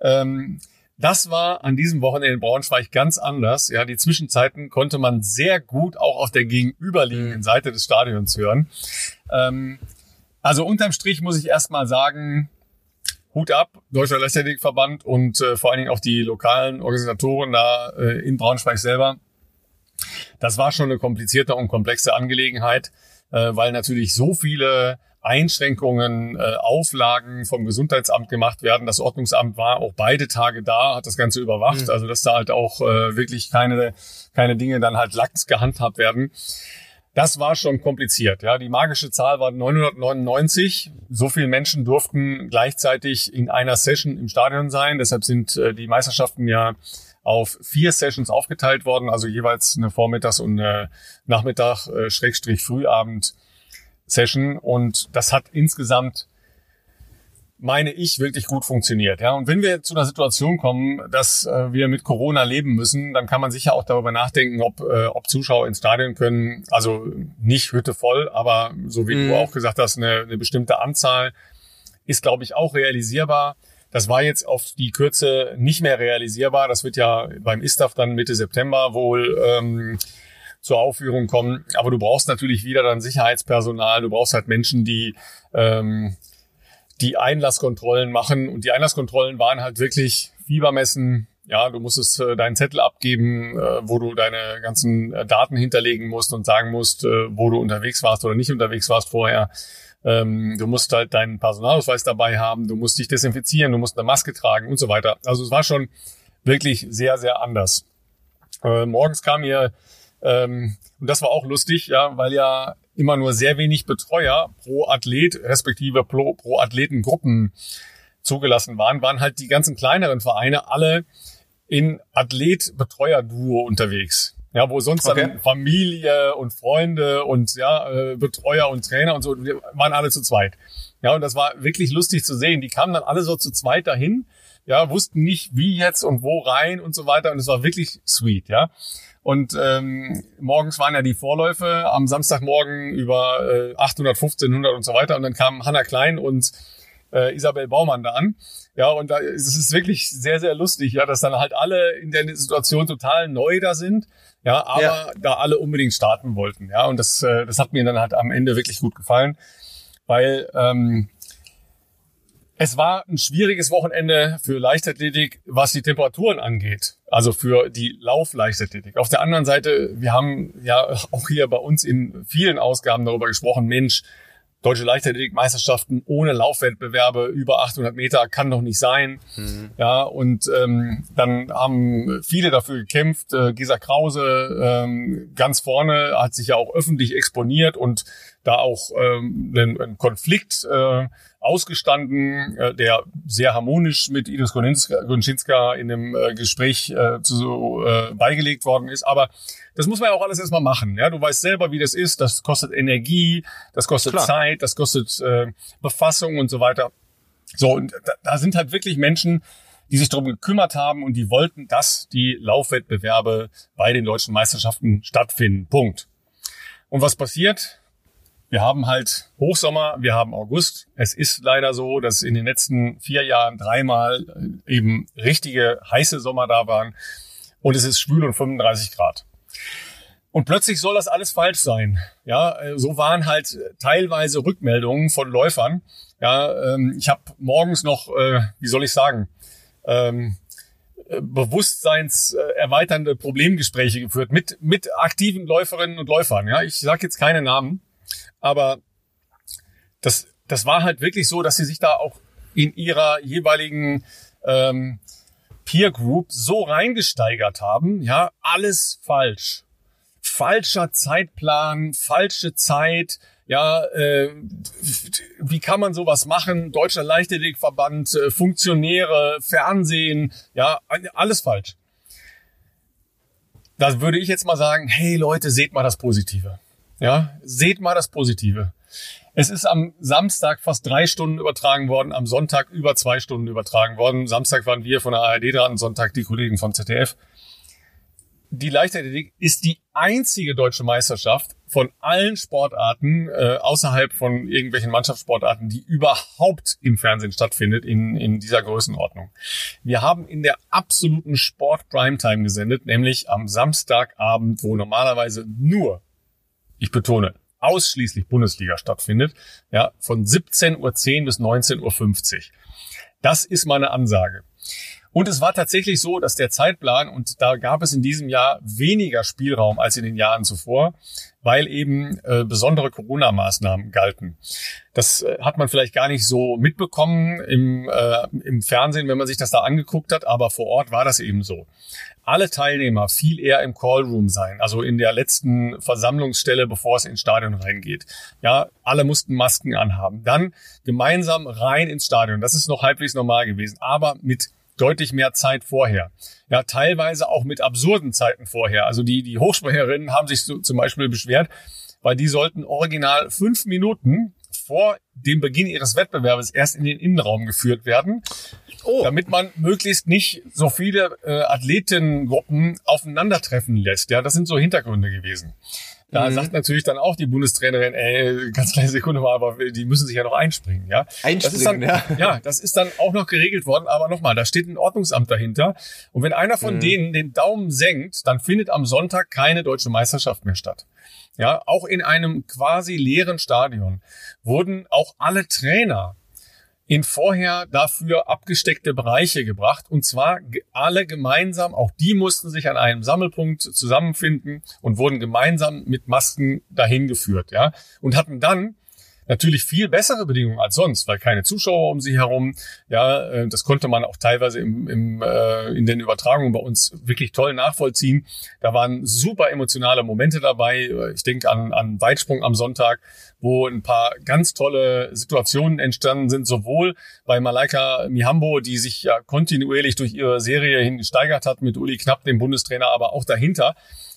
Ähm, das war an diesem Wochenende in Braunschweig ganz anders. Ja, die Zwischenzeiten konnte man sehr gut auch auf der gegenüberliegenden Seite des Stadions hören. Ähm, also unterm Strich muss ich erstmal sagen, Hut ab, Deutscher Leichtathletikverband und äh, vor allen Dingen auch die lokalen Organisatoren da äh, in Braunschweig selber. Das war schon eine komplizierte und komplexe Angelegenheit, äh, weil natürlich so viele Einschränkungen, äh, Auflagen vom Gesundheitsamt gemacht werden. Das Ordnungsamt war auch beide Tage da, hat das Ganze überwacht, Mhm. also dass da halt auch äh, wirklich keine, keine Dinge dann halt lax gehandhabt werden. Das war schon kompliziert. Ja, die magische Zahl war 999. So viele Menschen durften gleichzeitig in einer Session im Stadion sein. Deshalb sind äh, die Meisterschaften ja auf vier Sessions aufgeteilt worden, also jeweils eine Vormittags- und eine Nachmittag, äh. Und das hat insgesamt meine ich, wirklich gut funktioniert. Ja, und wenn wir zu einer Situation kommen, dass äh, wir mit Corona leben müssen, dann kann man sicher auch darüber nachdenken, ob, äh, ob Zuschauer ins Stadion können. Also nicht Hütte voll, aber so wie Mhm. du auch gesagt hast, eine, eine bestimmte Anzahl ist, glaube ich, auch realisierbar. Das war jetzt auf die Kürze nicht mehr realisierbar. Das wird ja beim ISTAF dann Mitte September wohl ähm, zur Aufführung kommen. Aber du brauchst natürlich wieder dann Sicherheitspersonal. Du brauchst halt Menschen, die ähm, die Einlasskontrollen machen. Und die Einlasskontrollen waren halt wirklich Fiebermessen. Ja, du musstest äh, deinen Zettel abgeben, äh, wo du deine ganzen äh, Daten hinterlegen musst und sagen musst, äh, wo du unterwegs warst oder nicht unterwegs warst vorher. Ähm, du musst halt deinen Personalausweis dabei haben, du musst dich desinfizieren, du musst eine Maske tragen und so weiter. Also es war schon wirklich sehr, sehr anders. Äh, morgens kam hier, ähm, und das war auch lustig, ja, weil ja immer nur sehr wenig Betreuer pro Athlet, respektive pro, pro Athletengruppen zugelassen waren, waren halt die ganzen kleineren Vereine alle in Athlet-Betreuer-Duo unterwegs. Ja, wo sonst okay. dann Familie und Freunde und ja, äh, Betreuer und Trainer und so, waren alle zu zweit. Ja, und das war wirklich lustig zu sehen. Die kamen dann alle so zu zweit dahin, ja, wussten nicht wie jetzt und wo rein und so weiter. Und es war wirklich sweet, ja. Und ähm, morgens waren ja die Vorläufe, am Samstagmorgen über äh, 800, 1500 und so weiter. Und dann kamen Hanna Klein und äh, Isabel Baumann da an. Ja, und da ist es wirklich sehr, sehr lustig, ja, dass dann halt alle in der Situation total neu da sind, ja, aber ja. da alle unbedingt starten wollten. Ja, und das, äh, das hat mir dann halt am Ende wirklich gut gefallen, weil ähm, es war ein schwieriges Wochenende für Leichtathletik, was die Temperaturen angeht. Also für die Laufleichtathletik. Auf der anderen Seite, wir haben ja auch hier bei uns in vielen Ausgaben darüber gesprochen, Mensch, deutsche Leichtathletikmeisterschaften ohne Laufwettbewerbe über 800 Meter kann doch nicht sein. Mhm. Ja, und ähm, dann haben viele dafür gekämpft. Äh, Gesa Krause ähm, ganz vorne hat sich ja auch öffentlich exponiert und da auch ähm, einen, einen Konflikt äh, ausgestanden, äh, der sehr harmonisch mit Idris Gonczynska in dem äh, Gespräch äh, zu, äh, beigelegt worden ist. Aber das muss man ja auch alles erstmal machen. Ja, du weißt selber, wie das ist. Das kostet Energie, das kostet Klar. Zeit, das kostet äh, Befassung und so weiter. So, und da, da sind halt wirklich Menschen, die sich darum gekümmert haben und die wollten, dass die Laufwettbewerbe bei den deutschen Meisterschaften stattfinden. Punkt. Und was passiert? Wir haben halt Hochsommer, wir haben August. Es ist leider so, dass in den letzten vier Jahren dreimal äh, eben richtige heiße Sommer da waren und es ist schwül und 35 Grad. Und plötzlich soll das alles falsch sein. Ja, äh, so waren halt teilweise Rückmeldungen von Läufern. Ja, ähm, ich habe morgens noch, äh, wie soll ich sagen, ähm, bewusstseinserweiternde Problemgespräche geführt mit mit aktiven Läuferinnen und Läufern. Ja, ich sage jetzt keine Namen, aber das, das war halt wirklich so, dass sie sich da auch in ihrer jeweiligen ähm, Peer Group so reingesteigert haben. Ja, alles falsch. Falscher Zeitplan, falsche Zeit. Ja, äh, wie kann man sowas machen? Deutscher Leichtathletikverband, äh, Funktionäre, Fernsehen, ja, alles falsch. Da würde ich jetzt mal sagen, hey Leute, seht mal das Positive. Ja, seht mal das Positive. Es ist am Samstag fast drei Stunden übertragen worden, am Sonntag über zwei Stunden übertragen worden. Samstag waren wir von der ARD dran, Sonntag die Kollegen vom ZDF. Die Leichtathletik ist die einzige deutsche Meisterschaft von allen Sportarten äh, außerhalb von irgendwelchen Mannschaftssportarten, die überhaupt im Fernsehen stattfindet in, in dieser Größenordnung. Wir haben in der absoluten Sport Primetime gesendet, nämlich am Samstagabend, wo normalerweise nur ich betone, ausschließlich Bundesliga stattfindet, ja, von 17.10 Uhr bis 19.50 Uhr. Das ist meine Ansage. Und es war tatsächlich so, dass der Zeitplan, und da gab es in diesem Jahr weniger Spielraum als in den Jahren zuvor, weil eben äh, besondere Corona-Maßnahmen galten. Das äh, hat man vielleicht gar nicht so mitbekommen im, äh, im Fernsehen, wenn man sich das da angeguckt hat, aber vor Ort war das eben so alle Teilnehmer viel eher im Callroom sein, also in der letzten Versammlungsstelle, bevor es ins Stadion reingeht. Ja, alle mussten Masken anhaben. Dann gemeinsam rein ins Stadion. Das ist noch halbwegs normal gewesen, aber mit deutlich mehr Zeit vorher. Ja, teilweise auch mit absurden Zeiten vorher. Also die, die Hochspringerinnen haben sich so, zum Beispiel beschwert, weil die sollten original fünf Minuten vor dem Beginn ihres Wettbewerbs erst in den Innenraum geführt werden, oh. damit man möglichst nicht so viele äh, Athletengruppen aufeinandertreffen lässt. Ja, das sind so Hintergründe gewesen. Da mhm. sagt natürlich dann auch die Bundestrainerin, ey, ganz kleine Sekunde mal, aber die müssen sich ja noch einspringen, ja. Einspringen, das ist dann, ja. Ja, das ist dann auch noch geregelt worden, aber nochmal, da steht ein Ordnungsamt dahinter. Und wenn einer von mhm. denen den Daumen senkt, dann findet am Sonntag keine deutsche Meisterschaft mehr statt. Ja, auch in einem quasi leeren Stadion wurden auch alle Trainer in vorher dafür abgesteckte Bereiche gebracht. Und zwar alle gemeinsam, auch die mussten sich an einem Sammelpunkt zusammenfinden und wurden gemeinsam mit Masken dahin geführt, ja. Und hatten dann natürlich viel bessere Bedingungen als sonst, weil keine Zuschauer um sie herum. Ja, äh, das konnte man auch teilweise im, im, äh, in den Übertragungen bei uns wirklich toll nachvollziehen. Da waren super emotionale Momente dabei. Ich denke an, an Weitsprung am Sonntag, wo ein paar ganz tolle Situationen entstanden sind, sowohl bei Malaika Mihambo, die sich ja kontinuierlich durch ihre Serie hin gesteigert hat mit Uli Knapp, dem Bundestrainer, aber auch dahinter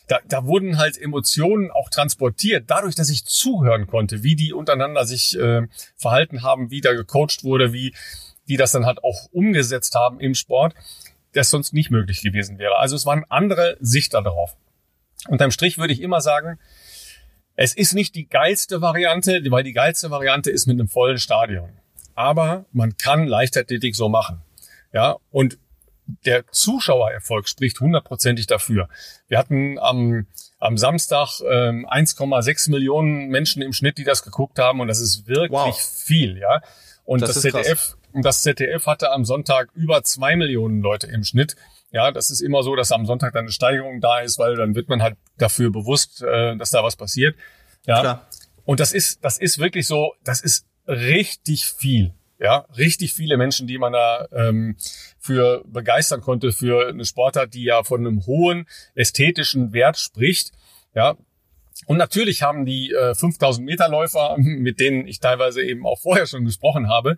da, da wurden halt Emotionen auch transportiert, dadurch, dass ich zuhören konnte, wie die untereinander sich äh, verhalten haben, wie da gecoacht wurde, wie die das dann halt auch umgesetzt haben im Sport, das sonst nicht möglich gewesen wäre. Also es waren andere Sichter darauf. Unterm Strich würde ich immer sagen, es ist nicht die geilste Variante, weil die geilste Variante ist mit einem vollen Stadion. Aber man kann Leichtathletik so machen. Ja, und der Zuschauererfolg spricht hundertprozentig dafür. Wir hatten am, am Samstag ähm, 1,6 Millionen Menschen im Schnitt, die das geguckt haben und das ist wirklich wow. viel, ja. Und das, das ZDF, und das ZDF hatte am Sonntag über zwei Millionen Leute im Schnitt. Ja, das ist immer so, dass am Sonntag dann eine Steigerung da ist, weil dann wird man halt dafür bewusst, äh, dass da was passiert. Ja. Klar. Und das ist, das ist wirklich so, das ist richtig viel. Ja, richtig viele Menschen, die man da ähm, für begeistern konnte für eine Sportart, die ja von einem hohen ästhetischen Wert spricht. Ja, und natürlich haben die äh, 5000 Meter Läufer, <laughs> mit denen ich teilweise eben auch vorher schon gesprochen habe,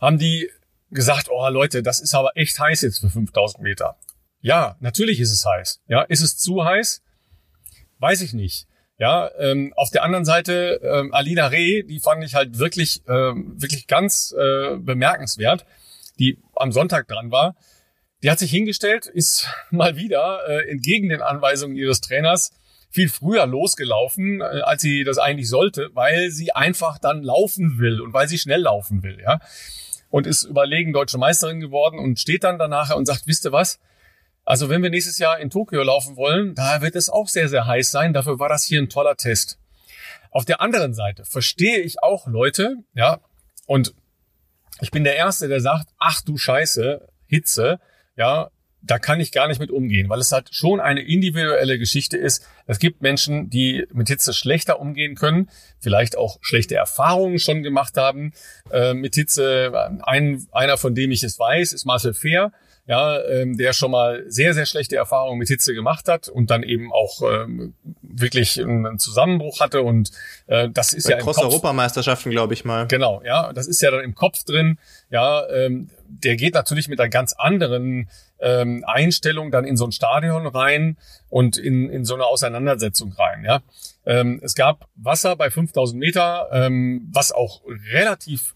haben die gesagt, oh Leute, das ist aber echt heiß jetzt für 5000 Meter. Ja, natürlich ist es heiß. Ja, ist es zu heiß? Weiß ich nicht. Ja, ähm, auf der anderen Seite ähm, Alina Reh, die fand ich halt wirklich, ähm, wirklich ganz äh, bemerkenswert, die am Sonntag dran war. Die hat sich hingestellt, ist <laughs> mal wieder äh, entgegen den Anweisungen ihres Trainers viel früher losgelaufen, äh, als sie das eigentlich sollte, weil sie einfach dann laufen will und weil sie schnell laufen will, ja. Und ist überlegen deutsche Meisterin geworden und steht dann danach und sagt, wisst ihr was? Also wenn wir nächstes Jahr in Tokio laufen wollen, da wird es auch sehr, sehr heiß sein. Dafür war das hier ein toller Test. Auf der anderen Seite verstehe ich auch Leute, ja, und ich bin der Erste, der sagt, ach du Scheiße, Hitze, ja, da kann ich gar nicht mit umgehen, weil es halt schon eine individuelle Geschichte ist. Es gibt Menschen, die mit Hitze schlechter umgehen können, vielleicht auch schlechte Erfahrungen schon gemacht haben äh, mit Hitze. Ein, einer, von dem ich es weiß, ist Marcel Fehr ja, ähm, der schon mal sehr, sehr schlechte Erfahrungen mit Hitze gemacht hat und dann eben auch ähm, wirklich einen Zusammenbruch hatte und äh, das ist Bei ja Cross Europameisterschaften, glaube ich mal. Genau, ja, das ist ja dann im Kopf drin. Ja, ähm, der geht natürlich mit einer ganz anderen ähm, Einstellung dann in so ein Stadion rein und in, in so eine Auseinandersetzung rein. Ja, ähm, es gab Wasser bei 5000 Meter, ähm, was auch relativ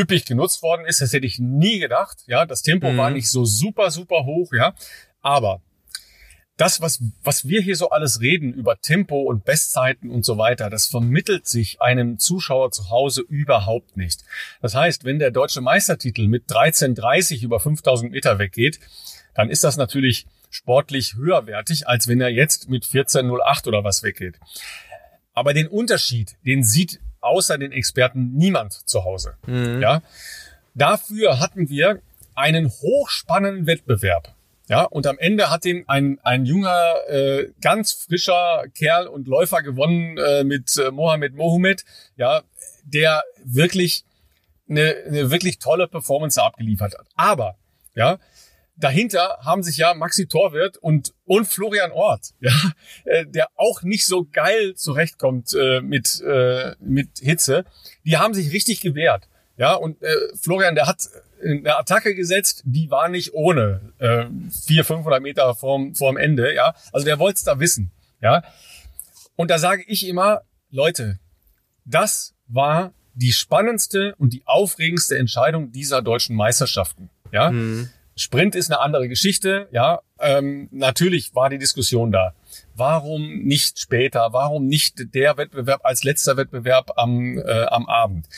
üppig genutzt worden ist. Das hätte ich nie gedacht. Ja, das Tempo mhm. war nicht so super, super hoch. Ja, aber das, was, was wir hier so alles reden über Tempo und Bestzeiten und so weiter, das vermittelt sich einem Zuschauer zu Hause überhaupt nicht. Das heißt, wenn der deutsche Meistertitel mit 13,30 über 5000 Meter weggeht, dann ist das natürlich sportlich höherwertig, als wenn er jetzt mit 14,08 oder was weggeht. Aber den Unterschied, den sieht außer den Experten niemand zu Hause. Mhm. Ja, dafür hatten wir einen hochspannenden Wettbewerb. Ja, und am Ende hat ihn ein, ein junger, äh, ganz frischer Kerl und Läufer gewonnen äh, mit äh, Mohamed Mohamed, ja, der wirklich eine, eine wirklich tolle Performance abgeliefert hat. Aber, ja, dahinter haben sich ja Maxi Torwirt und, und Florian Ort, ja, äh, der auch nicht so geil zurechtkommt äh, mit, äh, mit Hitze. Die haben sich richtig gewehrt. Ja, und äh, Florian, der hat eine Attacke gesetzt, die war nicht ohne äh, 400, 500 Meter vorm, vorm Ende. Ja, also der wollte es da wissen. Ja, und da sage ich immer, Leute, das war die spannendste und die aufregendste Entscheidung dieser deutschen Meisterschaften. Ja, mhm. Sprint ist eine andere Geschichte, ja. Ähm, natürlich war die Diskussion da. Warum nicht später? Warum nicht der Wettbewerb als letzter Wettbewerb am, äh, am Abend?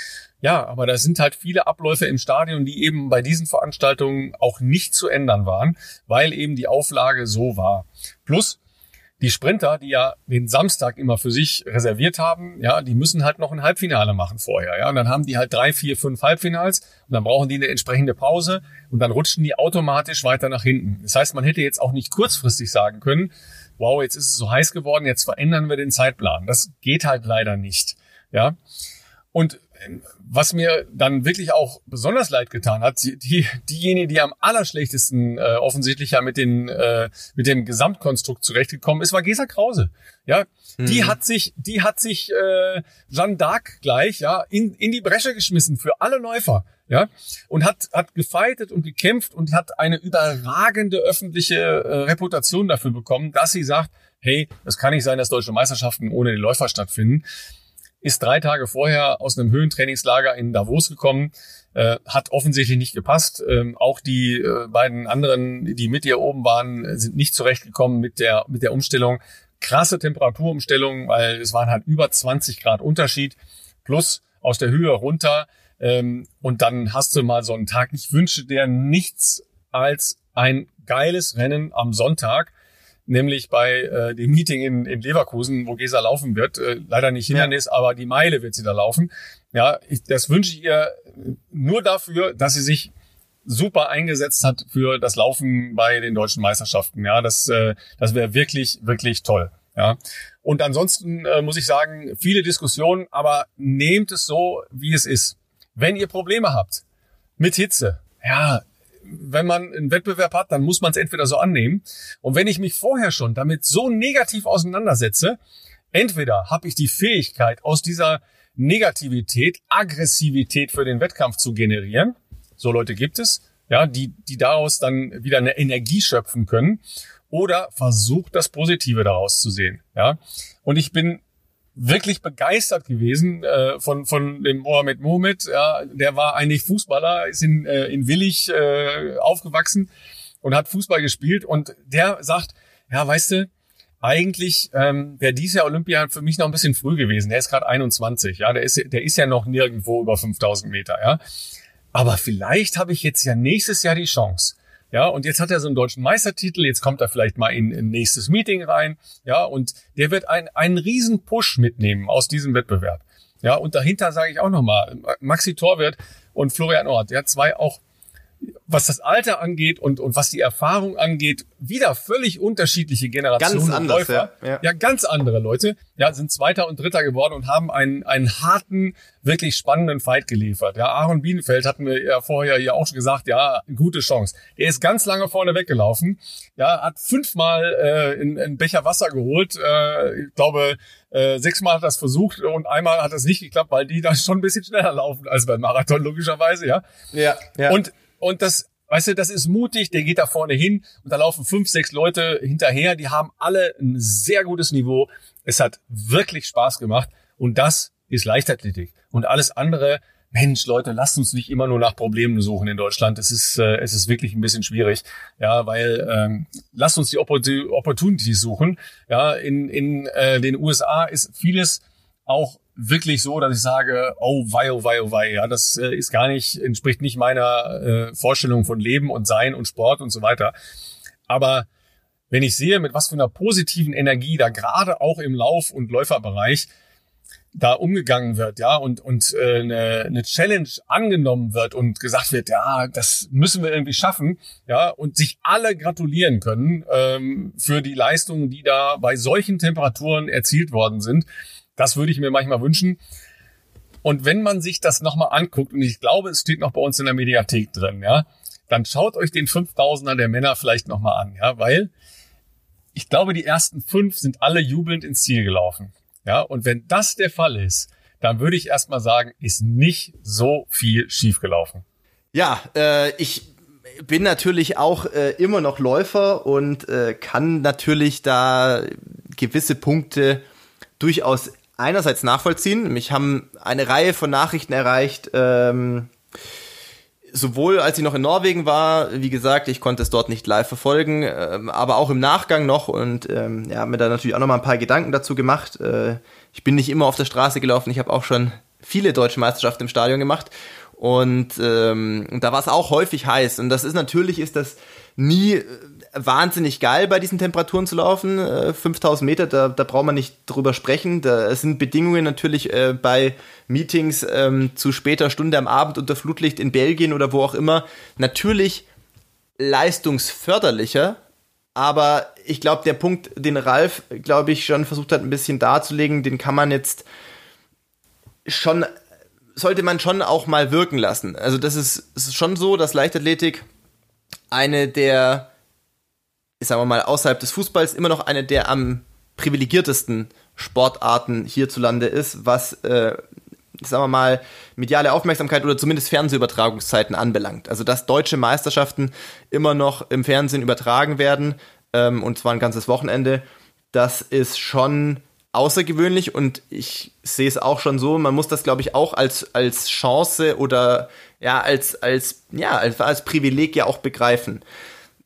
Ja, aber da sind halt viele Abläufe im Stadion, die eben bei diesen Veranstaltungen auch nicht zu ändern waren, weil eben die Auflage so war. Plus, Die Sprinter, die ja den Samstag immer für sich reserviert haben, ja, die müssen halt noch ein Halbfinale machen vorher, ja. Und dann haben die halt drei, vier, fünf Halbfinals und dann brauchen die eine entsprechende Pause und dann rutschen die automatisch weiter nach hinten. Das heißt, man hätte jetzt auch nicht kurzfristig sagen können, wow, jetzt ist es so heiß geworden, jetzt verändern wir den Zeitplan. Das geht halt leider nicht, ja. Und was mir dann wirklich auch besonders leid getan hat, die, die diejenigen, die am allerschlechtesten äh, offensichtlich ja mit den äh, mit dem Gesamtkonstrukt zurechtgekommen ist, war Gesa Krause. Ja, mhm. die hat sich, die hat sich äh, Jeanne d'Arc gleich ja in in die Bresche geschmissen für alle Läufer. Ja, und hat, hat gefeitet und gekämpft und hat eine überragende öffentliche äh, Reputation dafür bekommen, dass sie sagt, hey, es kann nicht sein, dass deutsche Meisterschaften ohne die Läufer stattfinden ist drei Tage vorher aus einem Höhentrainingslager in Davos gekommen, äh, hat offensichtlich nicht gepasst. Ähm, auch die äh, beiden anderen, die mit ihr oben waren, sind nicht zurechtgekommen mit der, mit der Umstellung. Krasse Temperaturumstellung, weil es waren halt über 20 Grad Unterschied plus aus der Höhe runter. Ähm, und dann hast du mal so einen Tag. Ich wünsche dir nichts als ein geiles Rennen am Sonntag nämlich bei äh, dem Meeting in, in Leverkusen, wo Gesa laufen wird. Äh, leider nicht Hindernis, ja. aber die Meile wird sie da laufen. Ja, ich, das wünsche ich ihr nur dafür, dass sie sich super eingesetzt hat für das Laufen bei den deutschen Meisterschaften. Ja, das, äh, das wäre wirklich, wirklich toll. Ja. Und ansonsten äh, muss ich sagen, viele Diskussionen, aber nehmt es so, wie es ist. Wenn ihr Probleme habt mit Hitze, ja, wenn man einen Wettbewerb hat, dann muss man es entweder so annehmen. Und wenn ich mich vorher schon damit so negativ auseinandersetze, entweder habe ich die Fähigkeit, aus dieser Negativität Aggressivität für den Wettkampf zu generieren. So Leute gibt es, ja, die, die daraus dann wieder eine Energie schöpfen können. Oder versucht das Positive daraus zu sehen, ja. Und ich bin wirklich begeistert gewesen äh, von von dem Mohamed Mohamed. Ja, der war eigentlich Fußballer, ist in äh, in Willig äh, aufgewachsen und hat Fußball gespielt und der sagt, ja, weißt du, eigentlich ähm, wäre dieses Jahr Olympia für mich noch ein bisschen früh gewesen. Der ist gerade 21, ja, der ist der ist ja noch nirgendwo über 5000 Meter, ja. Aber vielleicht habe ich jetzt ja nächstes Jahr die Chance. Ja, und jetzt hat er so einen deutschen Meistertitel, jetzt kommt er vielleicht mal in ein nächstes Meeting rein. Ja, und der wird ein, einen riesen Push mitnehmen aus diesem Wettbewerb. Ja, und dahinter sage ich auch nochmal, Maxi Torwert und Florian Ort, ja, zwei auch was das Alter angeht und, und was die Erfahrung angeht, wieder völlig unterschiedliche Generationen ganz anders, Läufer. Ja, ja. ja, ganz andere Leute, ja, sind Zweiter und Dritter geworden und haben einen, einen harten, wirklich spannenden Fight geliefert. Ja, Aaron Bienenfeld hatten wir ja vorher ja auch schon gesagt, ja, gute Chance. Er ist ganz lange vorne weggelaufen, ja, hat fünfmal äh, einen Becher Wasser geholt, äh, ich glaube, äh, sechsmal hat das versucht und einmal hat das nicht geklappt, weil die da schon ein bisschen schneller laufen als beim Marathon, logischerweise, ja. Ja, ja. Und und das, weißt du, das ist mutig, der geht da vorne hin und da laufen fünf, sechs Leute hinterher, die haben alle ein sehr gutes Niveau. Es hat wirklich Spaß gemacht und das ist Leichtathletik. Und alles andere, Mensch, Leute, lasst uns nicht immer nur nach Problemen suchen in Deutschland. Es ist, äh, es ist wirklich ein bisschen schwierig, ja, weil ähm, lasst uns die Opportunities suchen. Ja, in in äh, den USA ist vieles auch wirklich so, dass ich sage, oh wei, oh wei, oh wei, ja, das äh, ist gar nicht, entspricht nicht meiner äh, Vorstellung von Leben und Sein und Sport und so weiter. Aber wenn ich sehe, mit was für einer positiven Energie da gerade auch im Lauf- und Läuferbereich da umgegangen wird, ja, und, und äh, eine, eine Challenge angenommen wird und gesagt wird, ja, das müssen wir irgendwie schaffen, ja, und sich alle gratulieren können ähm, für die Leistungen, die da bei solchen Temperaturen erzielt worden sind, das würde ich mir manchmal wünschen. Und wenn man sich das nochmal anguckt, und ich glaube, es steht noch bei uns in der Mediathek drin, ja, dann schaut euch den 5000er der Männer vielleicht nochmal an, ja, weil ich glaube, die ersten fünf sind alle jubelnd ins Ziel gelaufen. Ja, und wenn das der Fall ist, dann würde ich erstmal sagen, ist nicht so viel schiefgelaufen. Ja, äh, ich bin natürlich auch äh, immer noch Läufer und äh, kann natürlich da gewisse Punkte durchaus einerseits nachvollziehen. Mich haben eine Reihe von Nachrichten erreicht, ähm, sowohl als ich noch in Norwegen war, wie gesagt, ich konnte es dort nicht live verfolgen, ähm, aber auch im Nachgang noch und ähm, ja, mir da natürlich auch noch mal ein paar Gedanken dazu gemacht. Äh, ich bin nicht immer auf der Straße gelaufen, ich habe auch schon viele deutsche Meisterschaften im Stadion gemacht und ähm, da war es auch häufig heiß und das ist natürlich ist das nie wahnsinnig geil bei diesen Temperaturen zu laufen. Äh, 5000 Meter, da, da braucht man nicht drüber sprechen. Da sind Bedingungen natürlich äh, bei Meetings ähm, zu später Stunde am Abend unter Flutlicht in Belgien oder wo auch immer natürlich leistungsförderlicher. Aber ich glaube, der Punkt, den Ralf, glaube ich, schon versucht hat, ein bisschen darzulegen, den kann man jetzt schon, sollte man schon auch mal wirken lassen. Also das ist, ist schon so, dass Leichtathletik eine der sagen wir mal, außerhalb des Fußballs immer noch eine der am privilegiertesten Sportarten hierzulande ist, was, äh, sagen wir mal, mediale Aufmerksamkeit oder zumindest Fernsehübertragungszeiten anbelangt. Also, dass deutsche Meisterschaften immer noch im Fernsehen übertragen werden, ähm, und zwar ein ganzes Wochenende, das ist schon außergewöhnlich und ich sehe es auch schon so, man muss das, glaube ich, auch als, als Chance oder ja, als, als, ja, als, als Privileg ja auch begreifen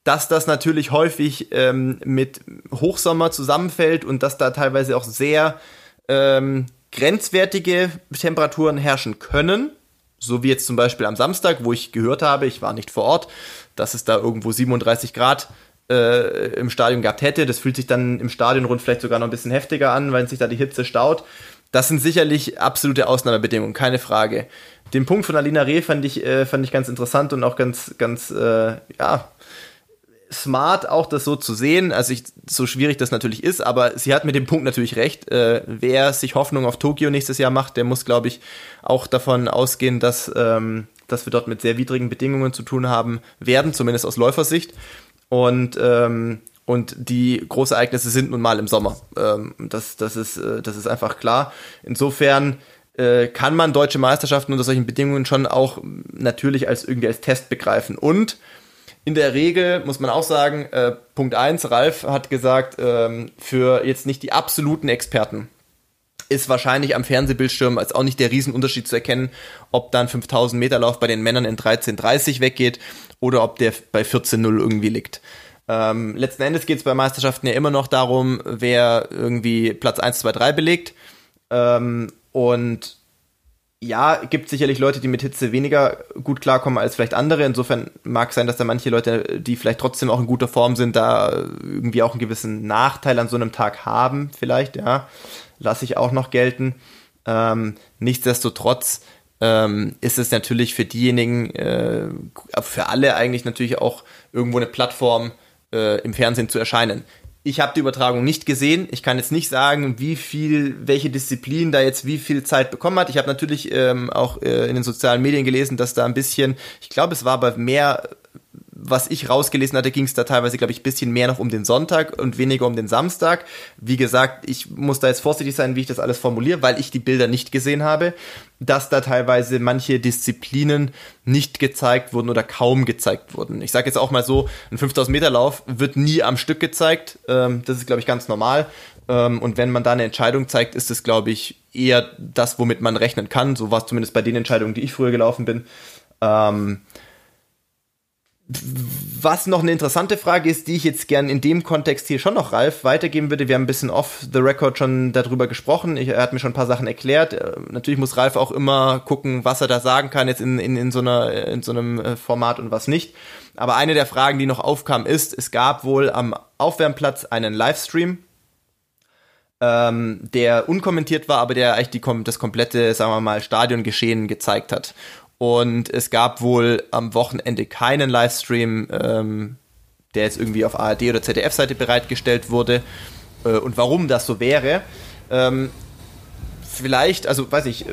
dass das natürlich häufig ähm, mit Hochsommer zusammenfällt und dass da teilweise auch sehr ähm, grenzwertige Temperaturen herrschen können. So wie jetzt zum Beispiel am Samstag, wo ich gehört habe, ich war nicht vor Ort, dass es da irgendwo 37 Grad äh, im Stadion gehabt hätte. Das fühlt sich dann im Stadion rund vielleicht sogar noch ein bisschen heftiger an, weil sich da die Hitze staut. Das sind sicherlich absolute Ausnahmebedingungen, keine Frage. Den Punkt von Alina Reh fand ich, äh, fand ich ganz interessant und auch ganz, ganz, äh, ja, smart auch das so zu sehen, also ich, so schwierig das natürlich ist, aber sie hat mit dem Punkt natürlich recht. Äh, wer sich Hoffnung auf Tokio nächstes Jahr macht, der muss, glaube ich, auch davon ausgehen, dass, ähm, dass wir dort mit sehr widrigen Bedingungen zu tun haben werden, zumindest aus Läufersicht. Und ähm, und die Großereignisse sind nun mal im Sommer. Ähm, das, das, ist, äh, das ist einfach klar. Insofern äh, kann man deutsche Meisterschaften unter solchen Bedingungen schon auch natürlich als irgendwie als Test begreifen. Und in der Regel muss man auch sagen, äh, Punkt 1, Ralf hat gesagt, ähm, für jetzt nicht die absoluten Experten ist wahrscheinlich am Fernsehbildschirm als auch nicht der Riesenunterschied zu erkennen, ob dann 5000 Meter Lauf bei den Männern in 13.30 weggeht oder ob der bei 14.0 irgendwie liegt. Ähm, letzten Endes geht es bei Meisterschaften ja immer noch darum, wer irgendwie Platz 1, 2, 3 belegt. Ähm, und ja, gibt sicherlich Leute, die mit Hitze weniger gut klarkommen als vielleicht andere. Insofern mag sein, dass da manche Leute, die vielleicht trotzdem auch in guter Form sind, da irgendwie auch einen gewissen Nachteil an so einem Tag haben, vielleicht, ja. Lasse ich auch noch gelten. Ähm, nichtsdestotrotz ähm, ist es natürlich für diejenigen, äh, für alle eigentlich natürlich auch irgendwo eine Plattform, äh, im Fernsehen zu erscheinen. Ich habe die Übertragung nicht gesehen. Ich kann jetzt nicht sagen, wie viel, welche Disziplin da jetzt wie viel Zeit bekommen hat. Ich habe natürlich ähm, auch äh, in den sozialen Medien gelesen, dass da ein bisschen, ich glaube, es war aber mehr was ich rausgelesen hatte, ging es da teilweise, glaube ich, bisschen mehr noch um den Sonntag und weniger um den Samstag. Wie gesagt, ich muss da jetzt vorsichtig sein, wie ich das alles formuliere, weil ich die Bilder nicht gesehen habe, dass da teilweise manche Disziplinen nicht gezeigt wurden oder kaum gezeigt wurden. Ich sage jetzt auch mal so, ein 5000 Meter Lauf wird nie am Stück gezeigt. Ähm, das ist, glaube ich, ganz normal. Ähm, und wenn man da eine Entscheidung zeigt, ist es, glaube ich, eher das, womit man rechnen kann. So war es zumindest bei den Entscheidungen, die ich früher gelaufen bin. Was noch eine interessante Frage ist, die ich jetzt gern in dem Kontext hier schon noch Ralf weitergeben würde. Wir haben ein bisschen off the record schon darüber gesprochen. Ich, er hat mir schon ein paar Sachen erklärt. Äh, natürlich muss Ralf auch immer gucken, was er da sagen kann jetzt in, in, in, so, einer, in so einem äh, Format und was nicht. Aber eine der Fragen, die noch aufkam, ist, es gab wohl am Aufwärmplatz einen Livestream, ähm, der unkommentiert war, aber der eigentlich die, das komplette, sagen wir mal, Stadiongeschehen gezeigt hat. Und es gab wohl am Wochenende keinen Livestream, ähm, der jetzt irgendwie auf ARD oder ZDF-Seite bereitgestellt wurde. Äh, und warum das so wäre, ähm, vielleicht, also weiß ich, äh,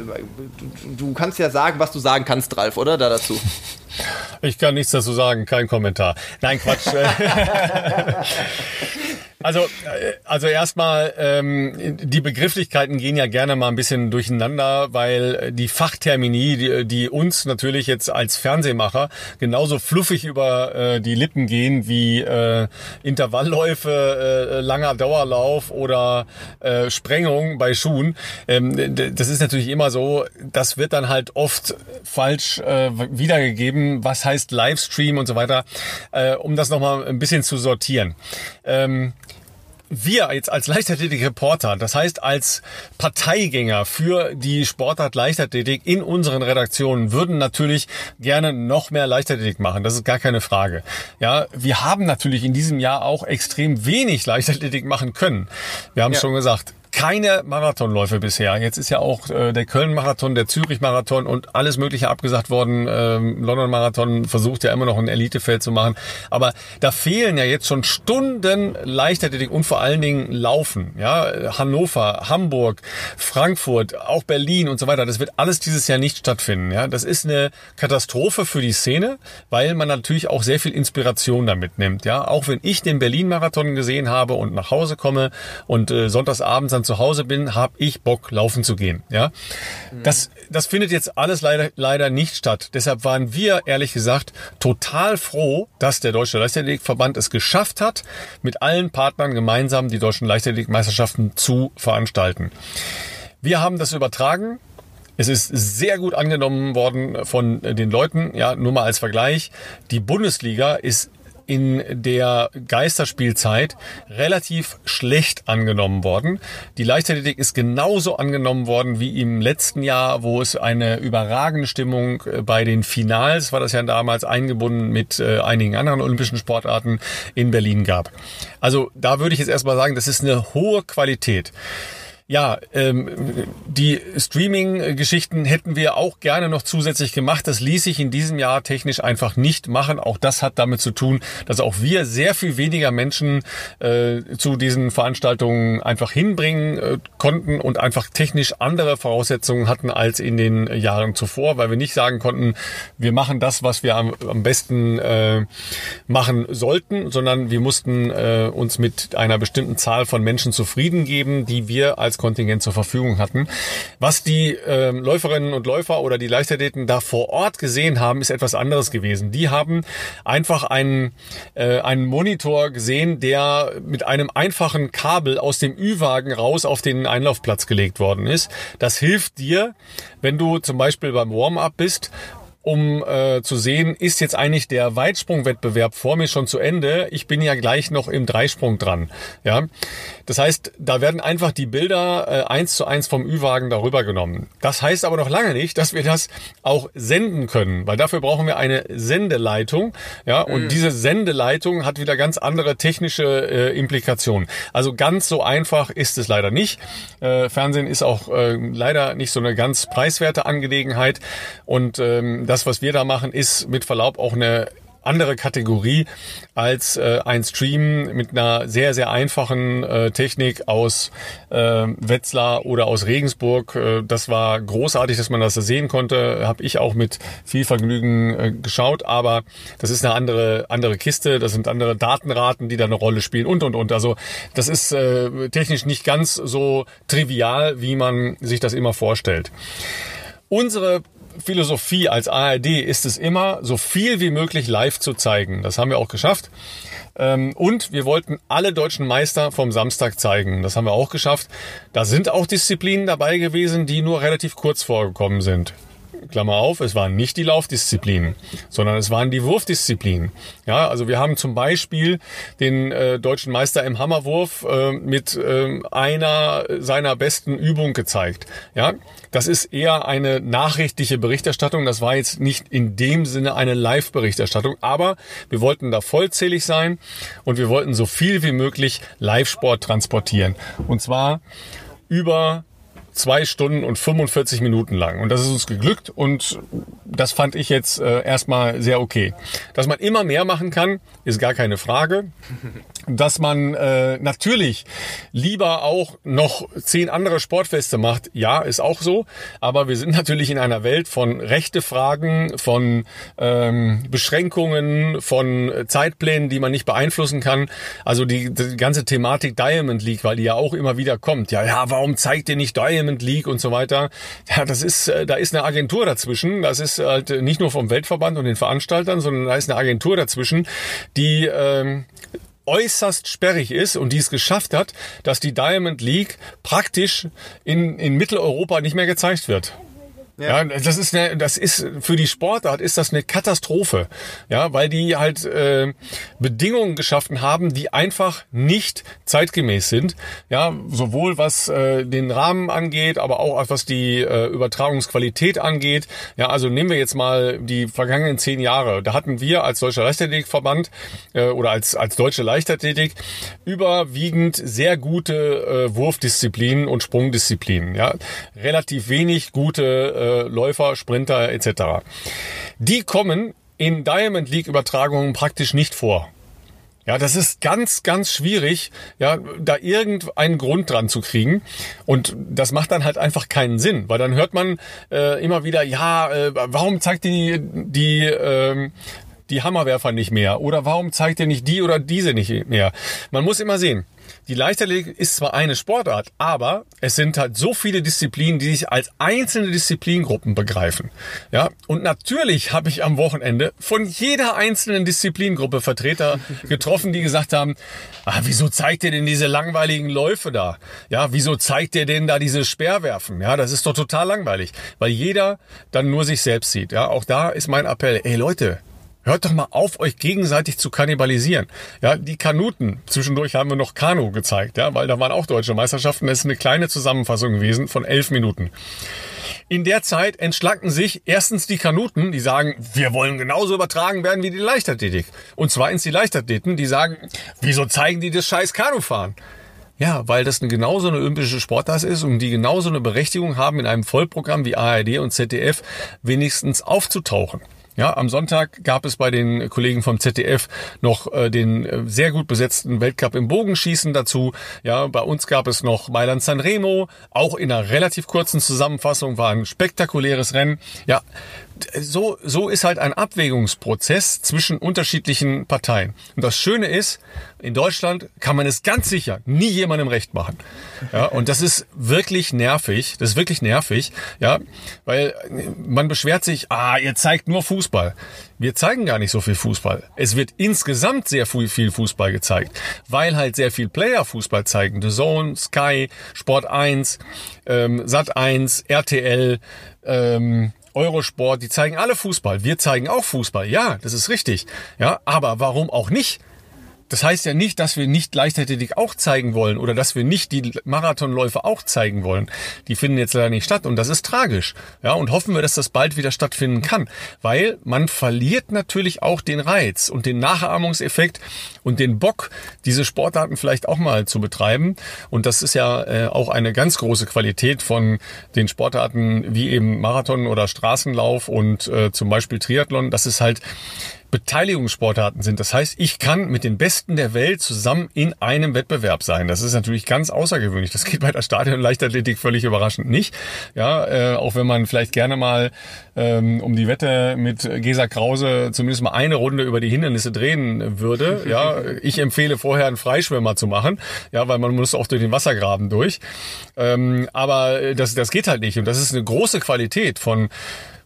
du, du, kannst ja sagen, was du sagen kannst, Ralf, oder? Da dazu. Ich kann nichts dazu sagen, kein Kommentar. Nein, Quatsch. <laughs> Also, äh, also erstmal, ähm, die Begrifflichkeiten gehen ja gerne mal ein bisschen durcheinander, weil die Fachtermini, die, die uns natürlich jetzt als Fernsehmacher genauso fluffig über äh, die Lippen gehen wie äh, Intervallläufe, äh, langer Dauerlauf oder äh, Sprengung bei Schuhen. Ähm, das ist natürlich immer so, das wird dann halt oft falsch äh, wiedergegeben, was heißt Livestream und so weiter, äh, um das nochmal ein bisschen zu sortieren. Ähm, wir jetzt als Leichtathletik-Reporter, das heißt als Parteigänger für die Sportart Leichtathletik in unseren Redaktionen, würden natürlich gerne noch mehr Leichtathletik machen. Das ist gar keine Frage. Ja, wir haben natürlich in diesem Jahr auch extrem wenig Leichtathletik machen können. Wir haben ja. schon gesagt, keine Marathonläufe bisher. Jetzt ist ja auch äh, der Köln-Marathon, der Zürich-Marathon und alles Mögliche abgesagt worden. Ähm, London-Marathon versucht ja immer noch ein Elitefeld zu machen. Aber da fehlen ja jetzt schon Stunden Leichtathletik und vor allen Dingen Laufen. Ja, Hannover, Hamburg, Frankfurt, auch Berlin und so weiter. Das wird alles dieses Jahr nicht stattfinden. Ja, das ist eine Katastrophe für die Szene, weil man natürlich auch sehr viel Inspiration damit nimmt. Ja, auch wenn ich den Berlin-Marathon gesehen habe und nach Hause komme und äh, sonntagsabends dann zu Hause bin, habe ich Bock, laufen zu gehen. Ja, mhm. das, das findet jetzt alles leider, leider nicht statt. Deshalb waren wir, ehrlich gesagt, total froh, dass der Deutsche Leichtathletikverband es geschafft hat, mit allen Partnern gemeinsam die deutschen Leichtathletikmeisterschaften zu veranstalten. Wir haben das übertragen. Es ist sehr gut angenommen worden von den Leuten. Ja, nur mal als Vergleich. Die Bundesliga ist in der Geisterspielzeit relativ schlecht angenommen worden. Die Leichtathletik ist genauso angenommen worden wie im letzten Jahr, wo es eine überragende Stimmung äh, bei den Finals, war das ja damals eingebunden mit äh, einigen anderen olympischen Sportarten in Berlin gab. Also da würde ich jetzt erstmal sagen, das ist eine hohe Qualität. Ja, ähm, die Streaming-Geschichten hätten wir auch gerne noch zusätzlich gemacht. Das ließ sich in diesem Jahr technisch einfach nicht machen. Auch das hat damit zu tun, dass auch wir sehr viel weniger Menschen äh, zu diesen Veranstaltungen einfach hinbringen äh, konnten und einfach technisch andere Voraussetzungen hatten als in den Jahren zuvor, weil wir nicht sagen konnten, wir machen das, was wir am, am besten äh, machen sollten, sondern wir mussten äh, uns mit einer bestimmten Zahl von Menschen zufrieden geben, die wir als Kontingent zur Verfügung hatten. Was die äh, Läuferinnen und Läufer oder die Leichtathleten da vor Ort gesehen haben, ist etwas anderes gewesen. Die haben einfach einen, äh, einen Monitor gesehen, der mit einem einfachen Kabel aus dem Ü-Wagen raus auf den Einlaufplatz gelegt worden ist. Das hilft dir, wenn du zum Beispiel beim Warm-up bist um äh, zu sehen, ist jetzt eigentlich der Weitsprungwettbewerb vor mir schon zu Ende. Ich bin ja gleich noch im Dreisprung dran. Ja, das heißt, da werden einfach die Bilder äh, eins zu eins vom Ü-Wagen darüber genommen. Das heißt aber noch lange nicht, dass wir das auch senden können, weil dafür brauchen wir eine Sendeleitung. Ja, und mhm. diese Sendeleitung hat wieder ganz andere technische äh, Implikationen. Also ganz so einfach ist es leider nicht. Äh, Fernsehen ist auch äh, leider nicht so eine ganz preiswerte Angelegenheit und ähm, das, was wir da machen, ist mit Verlaub auch eine andere Kategorie als äh, ein Stream mit einer sehr, sehr einfachen äh, Technik aus äh, Wetzlar oder aus Regensburg. Äh, das war großartig, dass man das sehen konnte. Habe ich auch mit viel Vergnügen äh, geschaut, aber das ist eine andere, andere Kiste. Das sind andere Datenraten, die da eine Rolle spielen und, und, und. Also das ist äh, technisch nicht ganz so trivial, wie man sich das immer vorstellt. Unsere Philosophie als ARD ist es immer, so viel wie möglich live zu zeigen. Das haben wir auch geschafft. Ähm, und wir wollten alle deutschen Meister vom Samstag zeigen. Das haben wir auch geschafft. Da sind auch Disziplinen dabei gewesen, die nur relativ kurz vorgekommen sind. Klammer auf, es waren nicht die Laufdisziplinen, sondern es waren die Wurfdisziplinen. Ja, also wir haben zum Beispiel den äh, deutschen Meister im Hammerwurf äh, mit äh, einer seiner besten Übungen gezeigt. Ja, das ist eher eine nachrichtliche Berichterstattung. Das war jetzt nicht in dem Sinne eine Live-Berichterstattung, aber wir wollten da vollzählig sein und wir wollten so viel wie möglich Live-Sport transportieren. Und zwar über zwei Stunden und 45 Minuten lang. Und das ist uns geglückt und das fand ich jetzt äh, erstmal sehr okay. Dass man immer mehr machen kann, ist gar keine Frage. <laughs> Dass man äh, natürlich lieber auch noch zehn andere Sportfeste macht, ja, ist auch so. Aber wir sind natürlich in einer Welt von Rechtefragen, von ähm, Beschränkungen, von Zeitplänen, die man nicht beeinflussen kann. Also die, die ganze Thematik Diamond League, weil die ja auch immer wieder kommt. Ja, ja, warum zeigt ihr nicht Diamond League und so weiter? Ja, das ist, äh, da ist eine Agentur dazwischen. Das ist halt nicht nur vom Weltverband und den Veranstaltern, sondern da ist eine Agentur dazwischen, die ähm, äußerst sperrig ist und die es geschafft hat, dass die Diamond League praktisch in, in Mitteleuropa nicht mehr gezeigt wird. Ja. ja, das ist eine, das ist für die Sportart ist das eine Katastrophe. Ja, weil die halt äh, Bedingungen geschaffen haben, die einfach nicht zeitgemäß sind. Ja, sowohl was äh, den Rahmen angeht, aber auch was die äh, Übertragungsqualität angeht. Ja, also nehmen wir jetzt mal die vergangenen zehn Jahre. Da hatten wir als Deutscher Leichtathletikverband äh, oder als als Deutsche Leichtathletik überwiegend sehr gute äh, Wurfdisziplinen und Sprungdisziplinen. Ja, relativ wenig gute äh, Läufer, Sprinter etc. Die kommen in Diamond League Übertragungen praktisch nicht vor. Ja, das ist ganz, ganz schwierig, ja, da irgendeinen Grund dran zu kriegen. Und das macht dann halt einfach keinen Sinn, weil dann hört man äh, immer wieder, ja, äh, warum zeigt die die äh, die Hammerwerfer nicht mehr? Oder warum zeigt ihr nicht die oder diese nicht mehr? Man muss immer sehen, die Leichtathletik ist zwar eine Sportart, aber es sind halt so viele Disziplinen, die sich als einzelne Disziplingruppen begreifen. Ja, und natürlich habe ich am Wochenende von jeder einzelnen Disziplingruppe Vertreter <laughs> getroffen, die gesagt haben, ah, wieso zeigt ihr denn diese langweiligen Läufe da? Ja, wieso zeigt ihr denn da diese Speerwerfen? Ja, das ist doch total langweilig, weil jeder dann nur sich selbst sieht. Ja, auch da ist mein Appell, ey Leute, Hört doch mal auf, euch gegenseitig zu kannibalisieren. Ja, die Kanuten. Zwischendurch haben wir noch Kanu gezeigt, ja, weil da waren auch deutsche Meisterschaften. Das ist eine kleine Zusammenfassung gewesen von elf Minuten. In der Zeit entschlacken sich erstens die Kanuten, die sagen, wir wollen genauso übertragen werden wie die Leichtathletik. Und zweitens die Leichtathleten, die sagen, wieso zeigen die das scheiß Kanufahren? Ja, weil das eine genauso eine olympische Sportart ist und die genauso eine Berechtigung haben, in einem Vollprogramm wie ARD und ZDF wenigstens aufzutauchen. Ja, am Sonntag gab es bei den Kollegen vom ZDF noch äh, den äh, sehr gut besetzten Weltcup im Bogenschießen dazu. Ja, bei uns gab es noch Mailand Sanremo, auch in einer relativ kurzen Zusammenfassung war ein spektakuläres Rennen. Ja, so, so ist halt ein Abwägungsprozess zwischen unterschiedlichen Parteien. Und das Schöne ist, in Deutschland kann man es ganz sicher nie jemandem recht machen. Ja, und das ist wirklich nervig. Das ist wirklich nervig. Ja, weil man beschwert sich, ah, ihr zeigt nur Fußball. Wir zeigen gar nicht so viel Fußball. Es wird insgesamt sehr viel Fußball gezeigt, weil halt sehr viel Player Fußball zeigen. The Zone, Sky, Sport 1, ähm, Sat 1, RTL, ähm, Eurosport, die zeigen alle Fußball. Wir zeigen auch Fußball. Ja, das ist richtig. Ja, aber warum auch nicht? Das heißt ja nicht, dass wir nicht Leichtathletik auch zeigen wollen oder dass wir nicht die Marathonläufe auch zeigen wollen. Die finden jetzt leider nicht statt und das ist tragisch. Ja, und hoffen wir, dass das bald wieder stattfinden kann, weil man verliert natürlich auch den Reiz und den Nachahmungseffekt und den Bock, diese Sportarten vielleicht auch mal zu betreiben. Und das ist ja äh, auch eine ganz große Qualität von den Sportarten wie eben Marathon oder Straßenlauf und äh, zum Beispiel Triathlon. Das ist halt Beteiligungssportarten sind. Das heißt, ich kann mit den Besten der Welt zusammen in einem Wettbewerb sein. Das ist natürlich ganz außergewöhnlich. Das geht bei der Stadion Leichtathletik völlig überraschend nicht. Ja, äh, auch wenn man vielleicht gerne mal ähm, um die Wette mit Gesa Krause zumindest mal eine Runde über die Hindernisse drehen würde. Ja, <laughs> ich empfehle vorher einen Freischwimmer zu machen. Ja, weil man muss auch durch den Wassergraben durch. Ähm, aber das, das geht halt nicht. Und das ist eine große Qualität von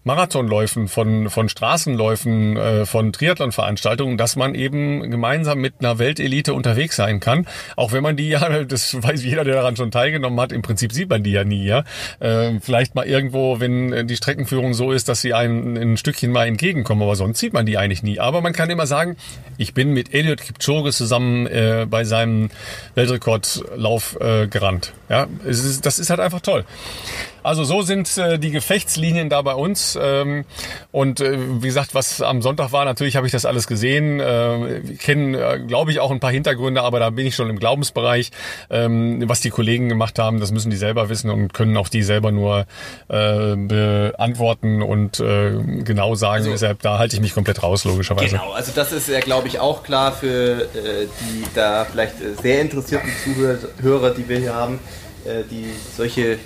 Marathonläufen, von, von Straßenläufen, äh, von Triathlonveranstaltungen, dass man eben gemeinsam mit einer Weltelite unterwegs sein kann. Auch wenn man die ja, <laughs> das weiß jeder, der daran schon teilgenommen hat, im Prinzip sieht man die ja nie, ja. Äh, vielleicht mal irgendwo, wenn die Streckenführung so ist, dass sie einem ein Stückchen mal entgegenkommen, aber sonst sieht man die eigentlich nie. Aber man kann immer sagen, ich bin mit Elliot Kipchoge zusammen äh, bei seinem Weltrekordlauf äh, gerannt. Ja, ist, das ist halt einfach toll. Also so sind äh, die Gefechtslinien da bei uns. Ähm, und äh, wie gesagt, was am Sonntag war, natürlich habe ich das alles gesehen. Äh, Kenne, äh, glaube ich, auch ein paar Hintergründe, aber da bin ich schon im Glaubensbereich. Ähm, was die Kollegen gemacht haben, das müssen die selber wissen und können auch die selber nur äh, beantworten und äh, genau sagen. Also, Deshalb, da halte ich mich komplett raus, logischerweise. Genau, also das ist ja, glaube ich, auch klar für äh, die da vielleicht sehr interessierten Zuhörer, die wir hier haben, äh, die solche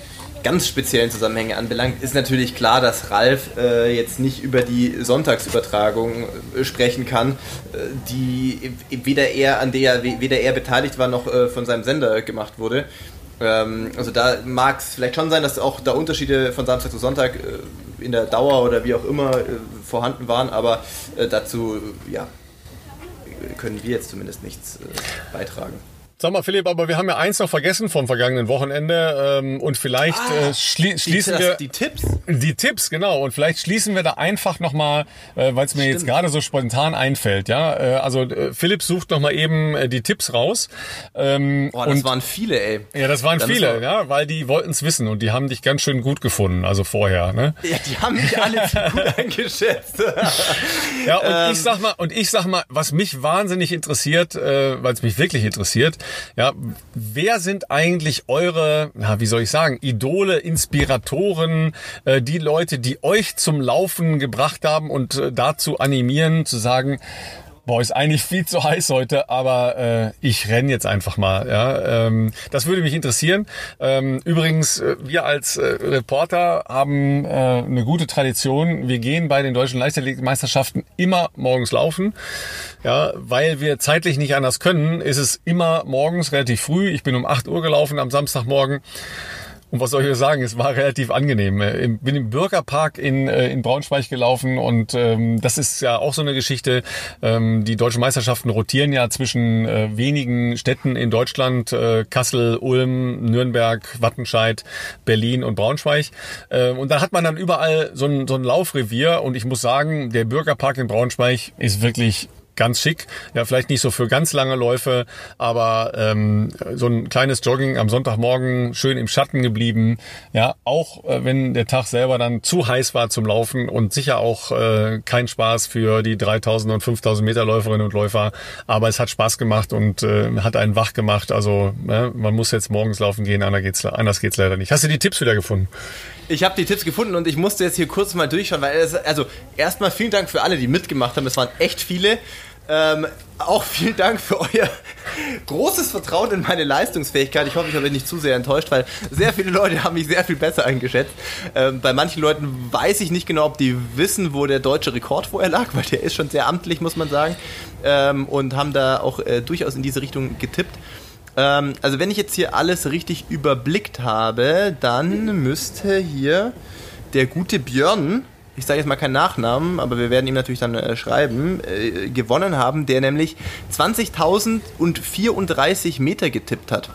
ganz speziellen Zusammenhänge anbelangt, ist natürlich klar, dass Ralf äh, jetzt nicht über die Sonntagsübertragung äh, sprechen kann, äh, die weder er an der weder er beteiligt war noch äh, von seinem Sender gemacht wurde. Ähm, also da mag es vielleicht schon sein, dass auch da Unterschiede von Samstag zu Sonntag äh, in der Dauer oder wie auch immer äh, vorhanden waren, aber dazu ja können wir jetzt zumindest nichts beitragen. Sag mal, Philipp, aber wir haben ja eins noch vergessen vom vergangenen Wochenende ähm, und vielleicht Ah, äh, schli schließen die, wir die Tipps? die Tipps, genau. Und vielleicht schließen wir da einfach nochmal, äh, weil es mir jetzt Stimmt. gerade so spontan einfällt. Ja, äh, Also äh, Philipp sucht nochmal eben äh, die Tipps raus. Ähm, Boah, das und waren viele, ey. ja, das waren Da müssen viele, wir- ja, weil die wollten es wissen und die haben dich ganz schön gut gefunden, also vorher. Ne? Ja, die haben mich alle zu <laughs> gut eingeschätzt. Ja, und Ähm. ich sag mal, und ich sag mal, was mich wahnsinnig interessiert, äh, weil es mich wirklich interessiert, ja, wer sind eigentlich eure, na, wie soll ich sagen, Idole, Inspiratoren, äh, die Leute, die euch zum Laufen gebracht haben und äh, dazu animieren, zu sagen, Boah, ist eigentlich viel zu heiß heute, aber äh, ich renn jetzt einfach mal. Ja, ähm, das würde mich interessieren. Ähm, übrigens, äh, wir als äh, Reporter haben äh, eine gute Tradition. Wir gehen bei den deutschen Leichtathletikmeisterschaften immer morgens laufen. Ja, weil wir zeitlich nicht anders können, ist es immer morgens relativ früh. Ich bin um 8 Uhr gelaufen am Samstagmorgen. Und was soll ich euch sagen? Es war relativ angenehm. Äh, im- Bin im Bürgerpark in, äh, in Braunschweig gelaufen und ähm, das ist ja auch so eine Geschichte. Ähm, die deutschen Meisterschaften rotieren ja zwischen äh, wenigen Städten in Deutschland, äh, Kassel, Ulm, Nürnberg, Wattenscheid, Berlin und Braunschweig. Ähm, und da hat man dann überall so ein, so ein Laufrevier und ich muss sagen, der Bürgerpark in Braunschweig ist wirklich ganz schick. Ja, vielleicht nicht so für ganz lange Läufe, aber ähm, so ein kleines Jogging am Sonntagmorgen schön im Schatten geblieben. Ja, auch äh, wenn der Tag selber dann zu heiß war zum Laufen und sicher auch äh, kein Spaß für die 3000 und 5000 Meter Läuferinnen und Läufer. Aber es hat Spaß gemacht und äh, hat einen wach gemacht. Also ne, man muss jetzt morgens laufen gehen, anders geht's, anders geht's leider nicht. Hast du die Tipps wieder gefunden? Ich habe die Tipps gefunden und ich musste jetzt hier kurz mal durchschauen, weil es, also erstmal vielen Dank für alle, die mitgemacht haben. Es waren echt viele. Ähm, auch vielen Dank für euer großes Vertrauen in meine Leistungsfähigkeit. Ich hoffe, ich habe euch nicht zu sehr enttäuscht, weil sehr viele Leute haben mich sehr viel besser eingeschätzt. Ähm, bei manchen Leuten weiß ich nicht genau, ob die wissen, wo der deutsche Rekord vorher lag, weil der ist schon sehr amtlich, muss man sagen. Ähm, und haben da auch äh, durchaus in diese Richtung getippt. Ähm, also wenn ich jetzt hier alles richtig überblickt habe, dann müsste hier der gute Björn, ich sage jetzt mal keinen Nachnamen, aber wir werden ihm natürlich dann äh, schreiben, äh, gewonnen haben, der nämlich 20.034 Meter getippt hat.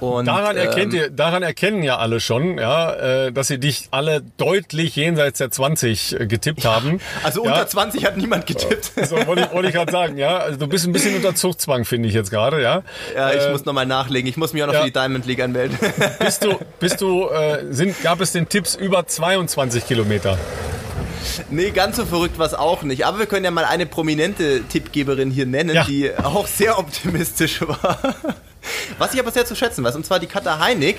Und, Daran, erkennt ähm, ihr, daran erkennen ja alle schon, ja, äh, dass sie dich alle deutlich jenseits der 20 getippt haben. Also ja, unter 20 hat niemand getippt. So wollte ich, wollte ich gerade sagen, ja. Also du bist ein bisschen unter Zugzwang, finde ich jetzt gerade, ja. Ja, ich Äh, muss nochmal nachlegen. Ich muss mich auch noch ja. für die Diamond League anmelden. <laughs> Bist du, bist du, äh, sind, gab es den Tipps über 22 Kilometer? Nee, ganz so verrückt war es auch nicht. Aber wir können ja mal eine prominente Tippgeberin hier nennen, Ja. die auch sehr optimistisch war. <laughs> Was ich aber sehr zu schätzen weiß, und zwar die Katha Heinig,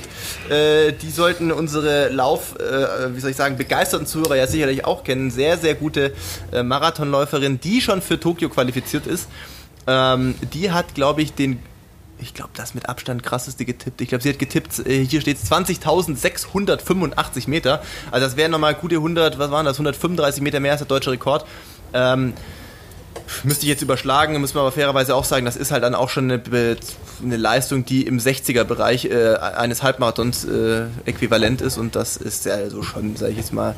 äh, die sollten unsere Lauf, äh, wie soll ich sagen, begeisterten Zuhörer ja sicherlich auch kennen. Sehr, sehr gute äh, Marathonläuferin, die schon für Tokio qualifiziert ist. Ähm, die hat, glaube ich, den ich glaube, das mit Abstand krasseste getippt. Ich glaube, sie hat getippt, äh, hier steht 20.685 Meter. Also das wären nochmal gute 100, was waren das, 135 Meter mehr als der deutsche Rekord. Ähm, müsste ich jetzt überschlagen, muss man aber fairerweise auch sagen, das ist halt dann auch schon eine, eine Leistung, die im 60er-Bereich äh, eines Halbmarathons äh, äquivalent ist und das ist ja so schon, sage ich jetzt mal,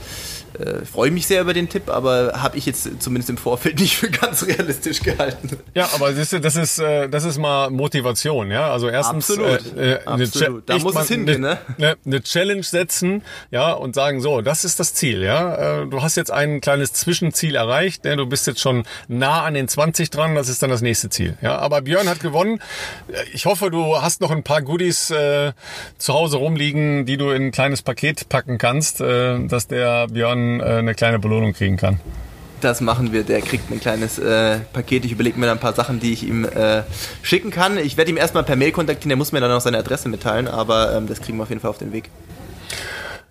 äh, freue mich sehr über den Tipp, aber habe ich jetzt zumindest im Vorfeld <laughs> nicht für ganz realistisch gehalten. Ja, aber siehst du, das ist, äh, das ist mal Motivation, ja. Also erstens Absolut. Äh, äh, Absolut. Da muss es hingehen, eine, ne? Eine Challenge setzen, ja, und sagen, so, das ist das Ziel, ja. Äh, Du hast jetzt ein kleines Zwischenziel erreicht, ne? du bist jetzt schon nah an den 20 dran, das ist dann das nächste Ziel, ja. Aber Björn hat gewonnen. Äh, Ich hoffe, du hast noch ein paar Goodies äh, zu Hause rumliegen, die du in ein kleines Paket packen kannst, äh, dass der Björn äh, eine kleine Belohnung kriegen kann. Das machen wir. Der kriegt ein kleines äh, Paket. Ich überlege mir dann ein paar Sachen, die ich ihm äh, schicken kann. Ich werde ihm erstmal per Mail kontaktieren. Der muss mir dann auch seine Adresse mitteilen, aber ähm, das kriegen wir auf jeden Fall auf den Weg.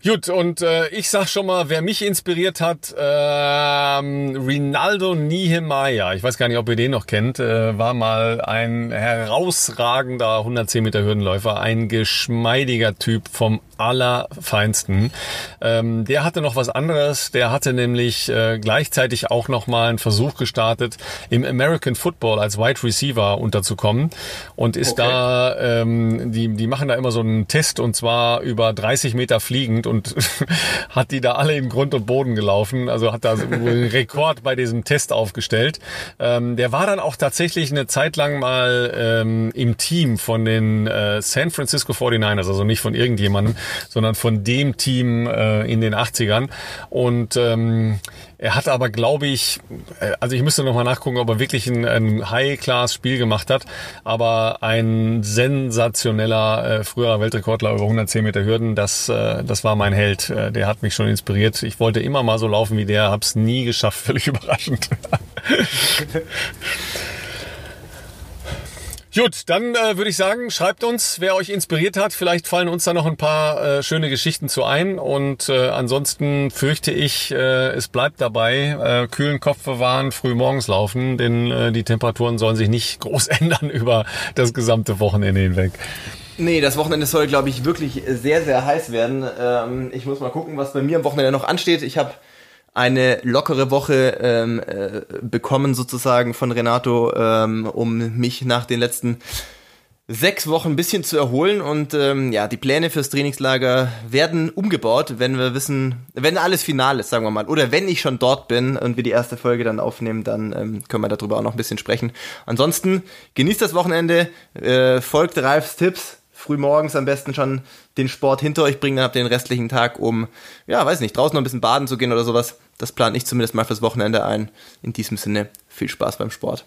Gut, und äh, ich sag schon mal, wer mich inspiriert hat, ähm, Rinaldo Niemeyer, ich weiß gar nicht, ob ihr den noch kennt, äh, war mal ein herausragender 110 Meter Hürdenläufer, ein geschmeidiger Typ vom allerfeinsten. Ähm, der hatte noch was anderes. Der hatte nämlich äh, gleichzeitig auch noch mal einen Versuch gestartet, im American Football als Wide Receiver unterzukommen und ist okay. da, ähm, die, die machen da immer so einen Test und zwar über 30 Meter fliegend und <laughs> hat die da alle im Grund und Boden gelaufen. Also hat da so einen Rekord bei diesem Test aufgestellt. Ähm, der war dann auch tatsächlich eine Zeit lang mal ähm, im Team von den äh, San Francisco 49ers, also nicht von irgendjemandem, sondern von dem Team äh, in den 80ern. Und ähm, er hat aber, glaube ich, äh, also ich müsste nochmal nachgucken, ob er wirklich ein, ein High-Class-Spiel gemacht hat, aber ein sensationeller äh, früherer Weltrekordler über 110 Meter Hürden, das, äh, das war mein Held. Äh, der hat mich schon inspiriert. Ich wollte immer mal so laufen wie der, hab's nie geschafft, <laughs> völlig überraschend. <laughs> Gut, dann äh, würde ich sagen, schreibt uns, wer euch inspiriert hat. Vielleicht fallen uns da noch ein paar äh, schöne Geschichten zu ein. Und äh, ansonsten fürchte ich, äh, es bleibt dabei, äh, kühlen Kopf bewahren, früh morgens laufen, denn äh, die Temperaturen sollen sich nicht <laughs> groß ändern über das gesamte Wochenende hinweg. Nee, das Wochenende soll, glaube ich, wirklich sehr, sehr heiß werden. Ähm, ich muss mal gucken, was bei mir am Wochenende noch ansteht. Ich habe eine lockere Woche ähm, äh, bekommen sozusagen von Renato, ähm, um mich nach den letzten sechs Wochen ein bisschen zu erholen. Und ähm, ja, die Pläne fürs Trainingslager werden umgebaut, wenn wir wissen, wenn alles final ist, sagen wir mal, oder wenn ich schon dort bin und wir die erste Folge dann aufnehmen, dann ähm, können wir darüber auch noch ein bisschen sprechen. Ansonsten genießt das Wochenende, äh, folgt Ralfs Tipps, früh morgens am besten schon den Sport hinter euch bringen, dann habt ihr den restlichen Tag, um, ja, weiß nicht, draußen noch ein bisschen baden zu gehen oder sowas. Das plane ich zumindest mal fürs Wochenende ein. In diesem Sinne, viel Spaß beim Sport.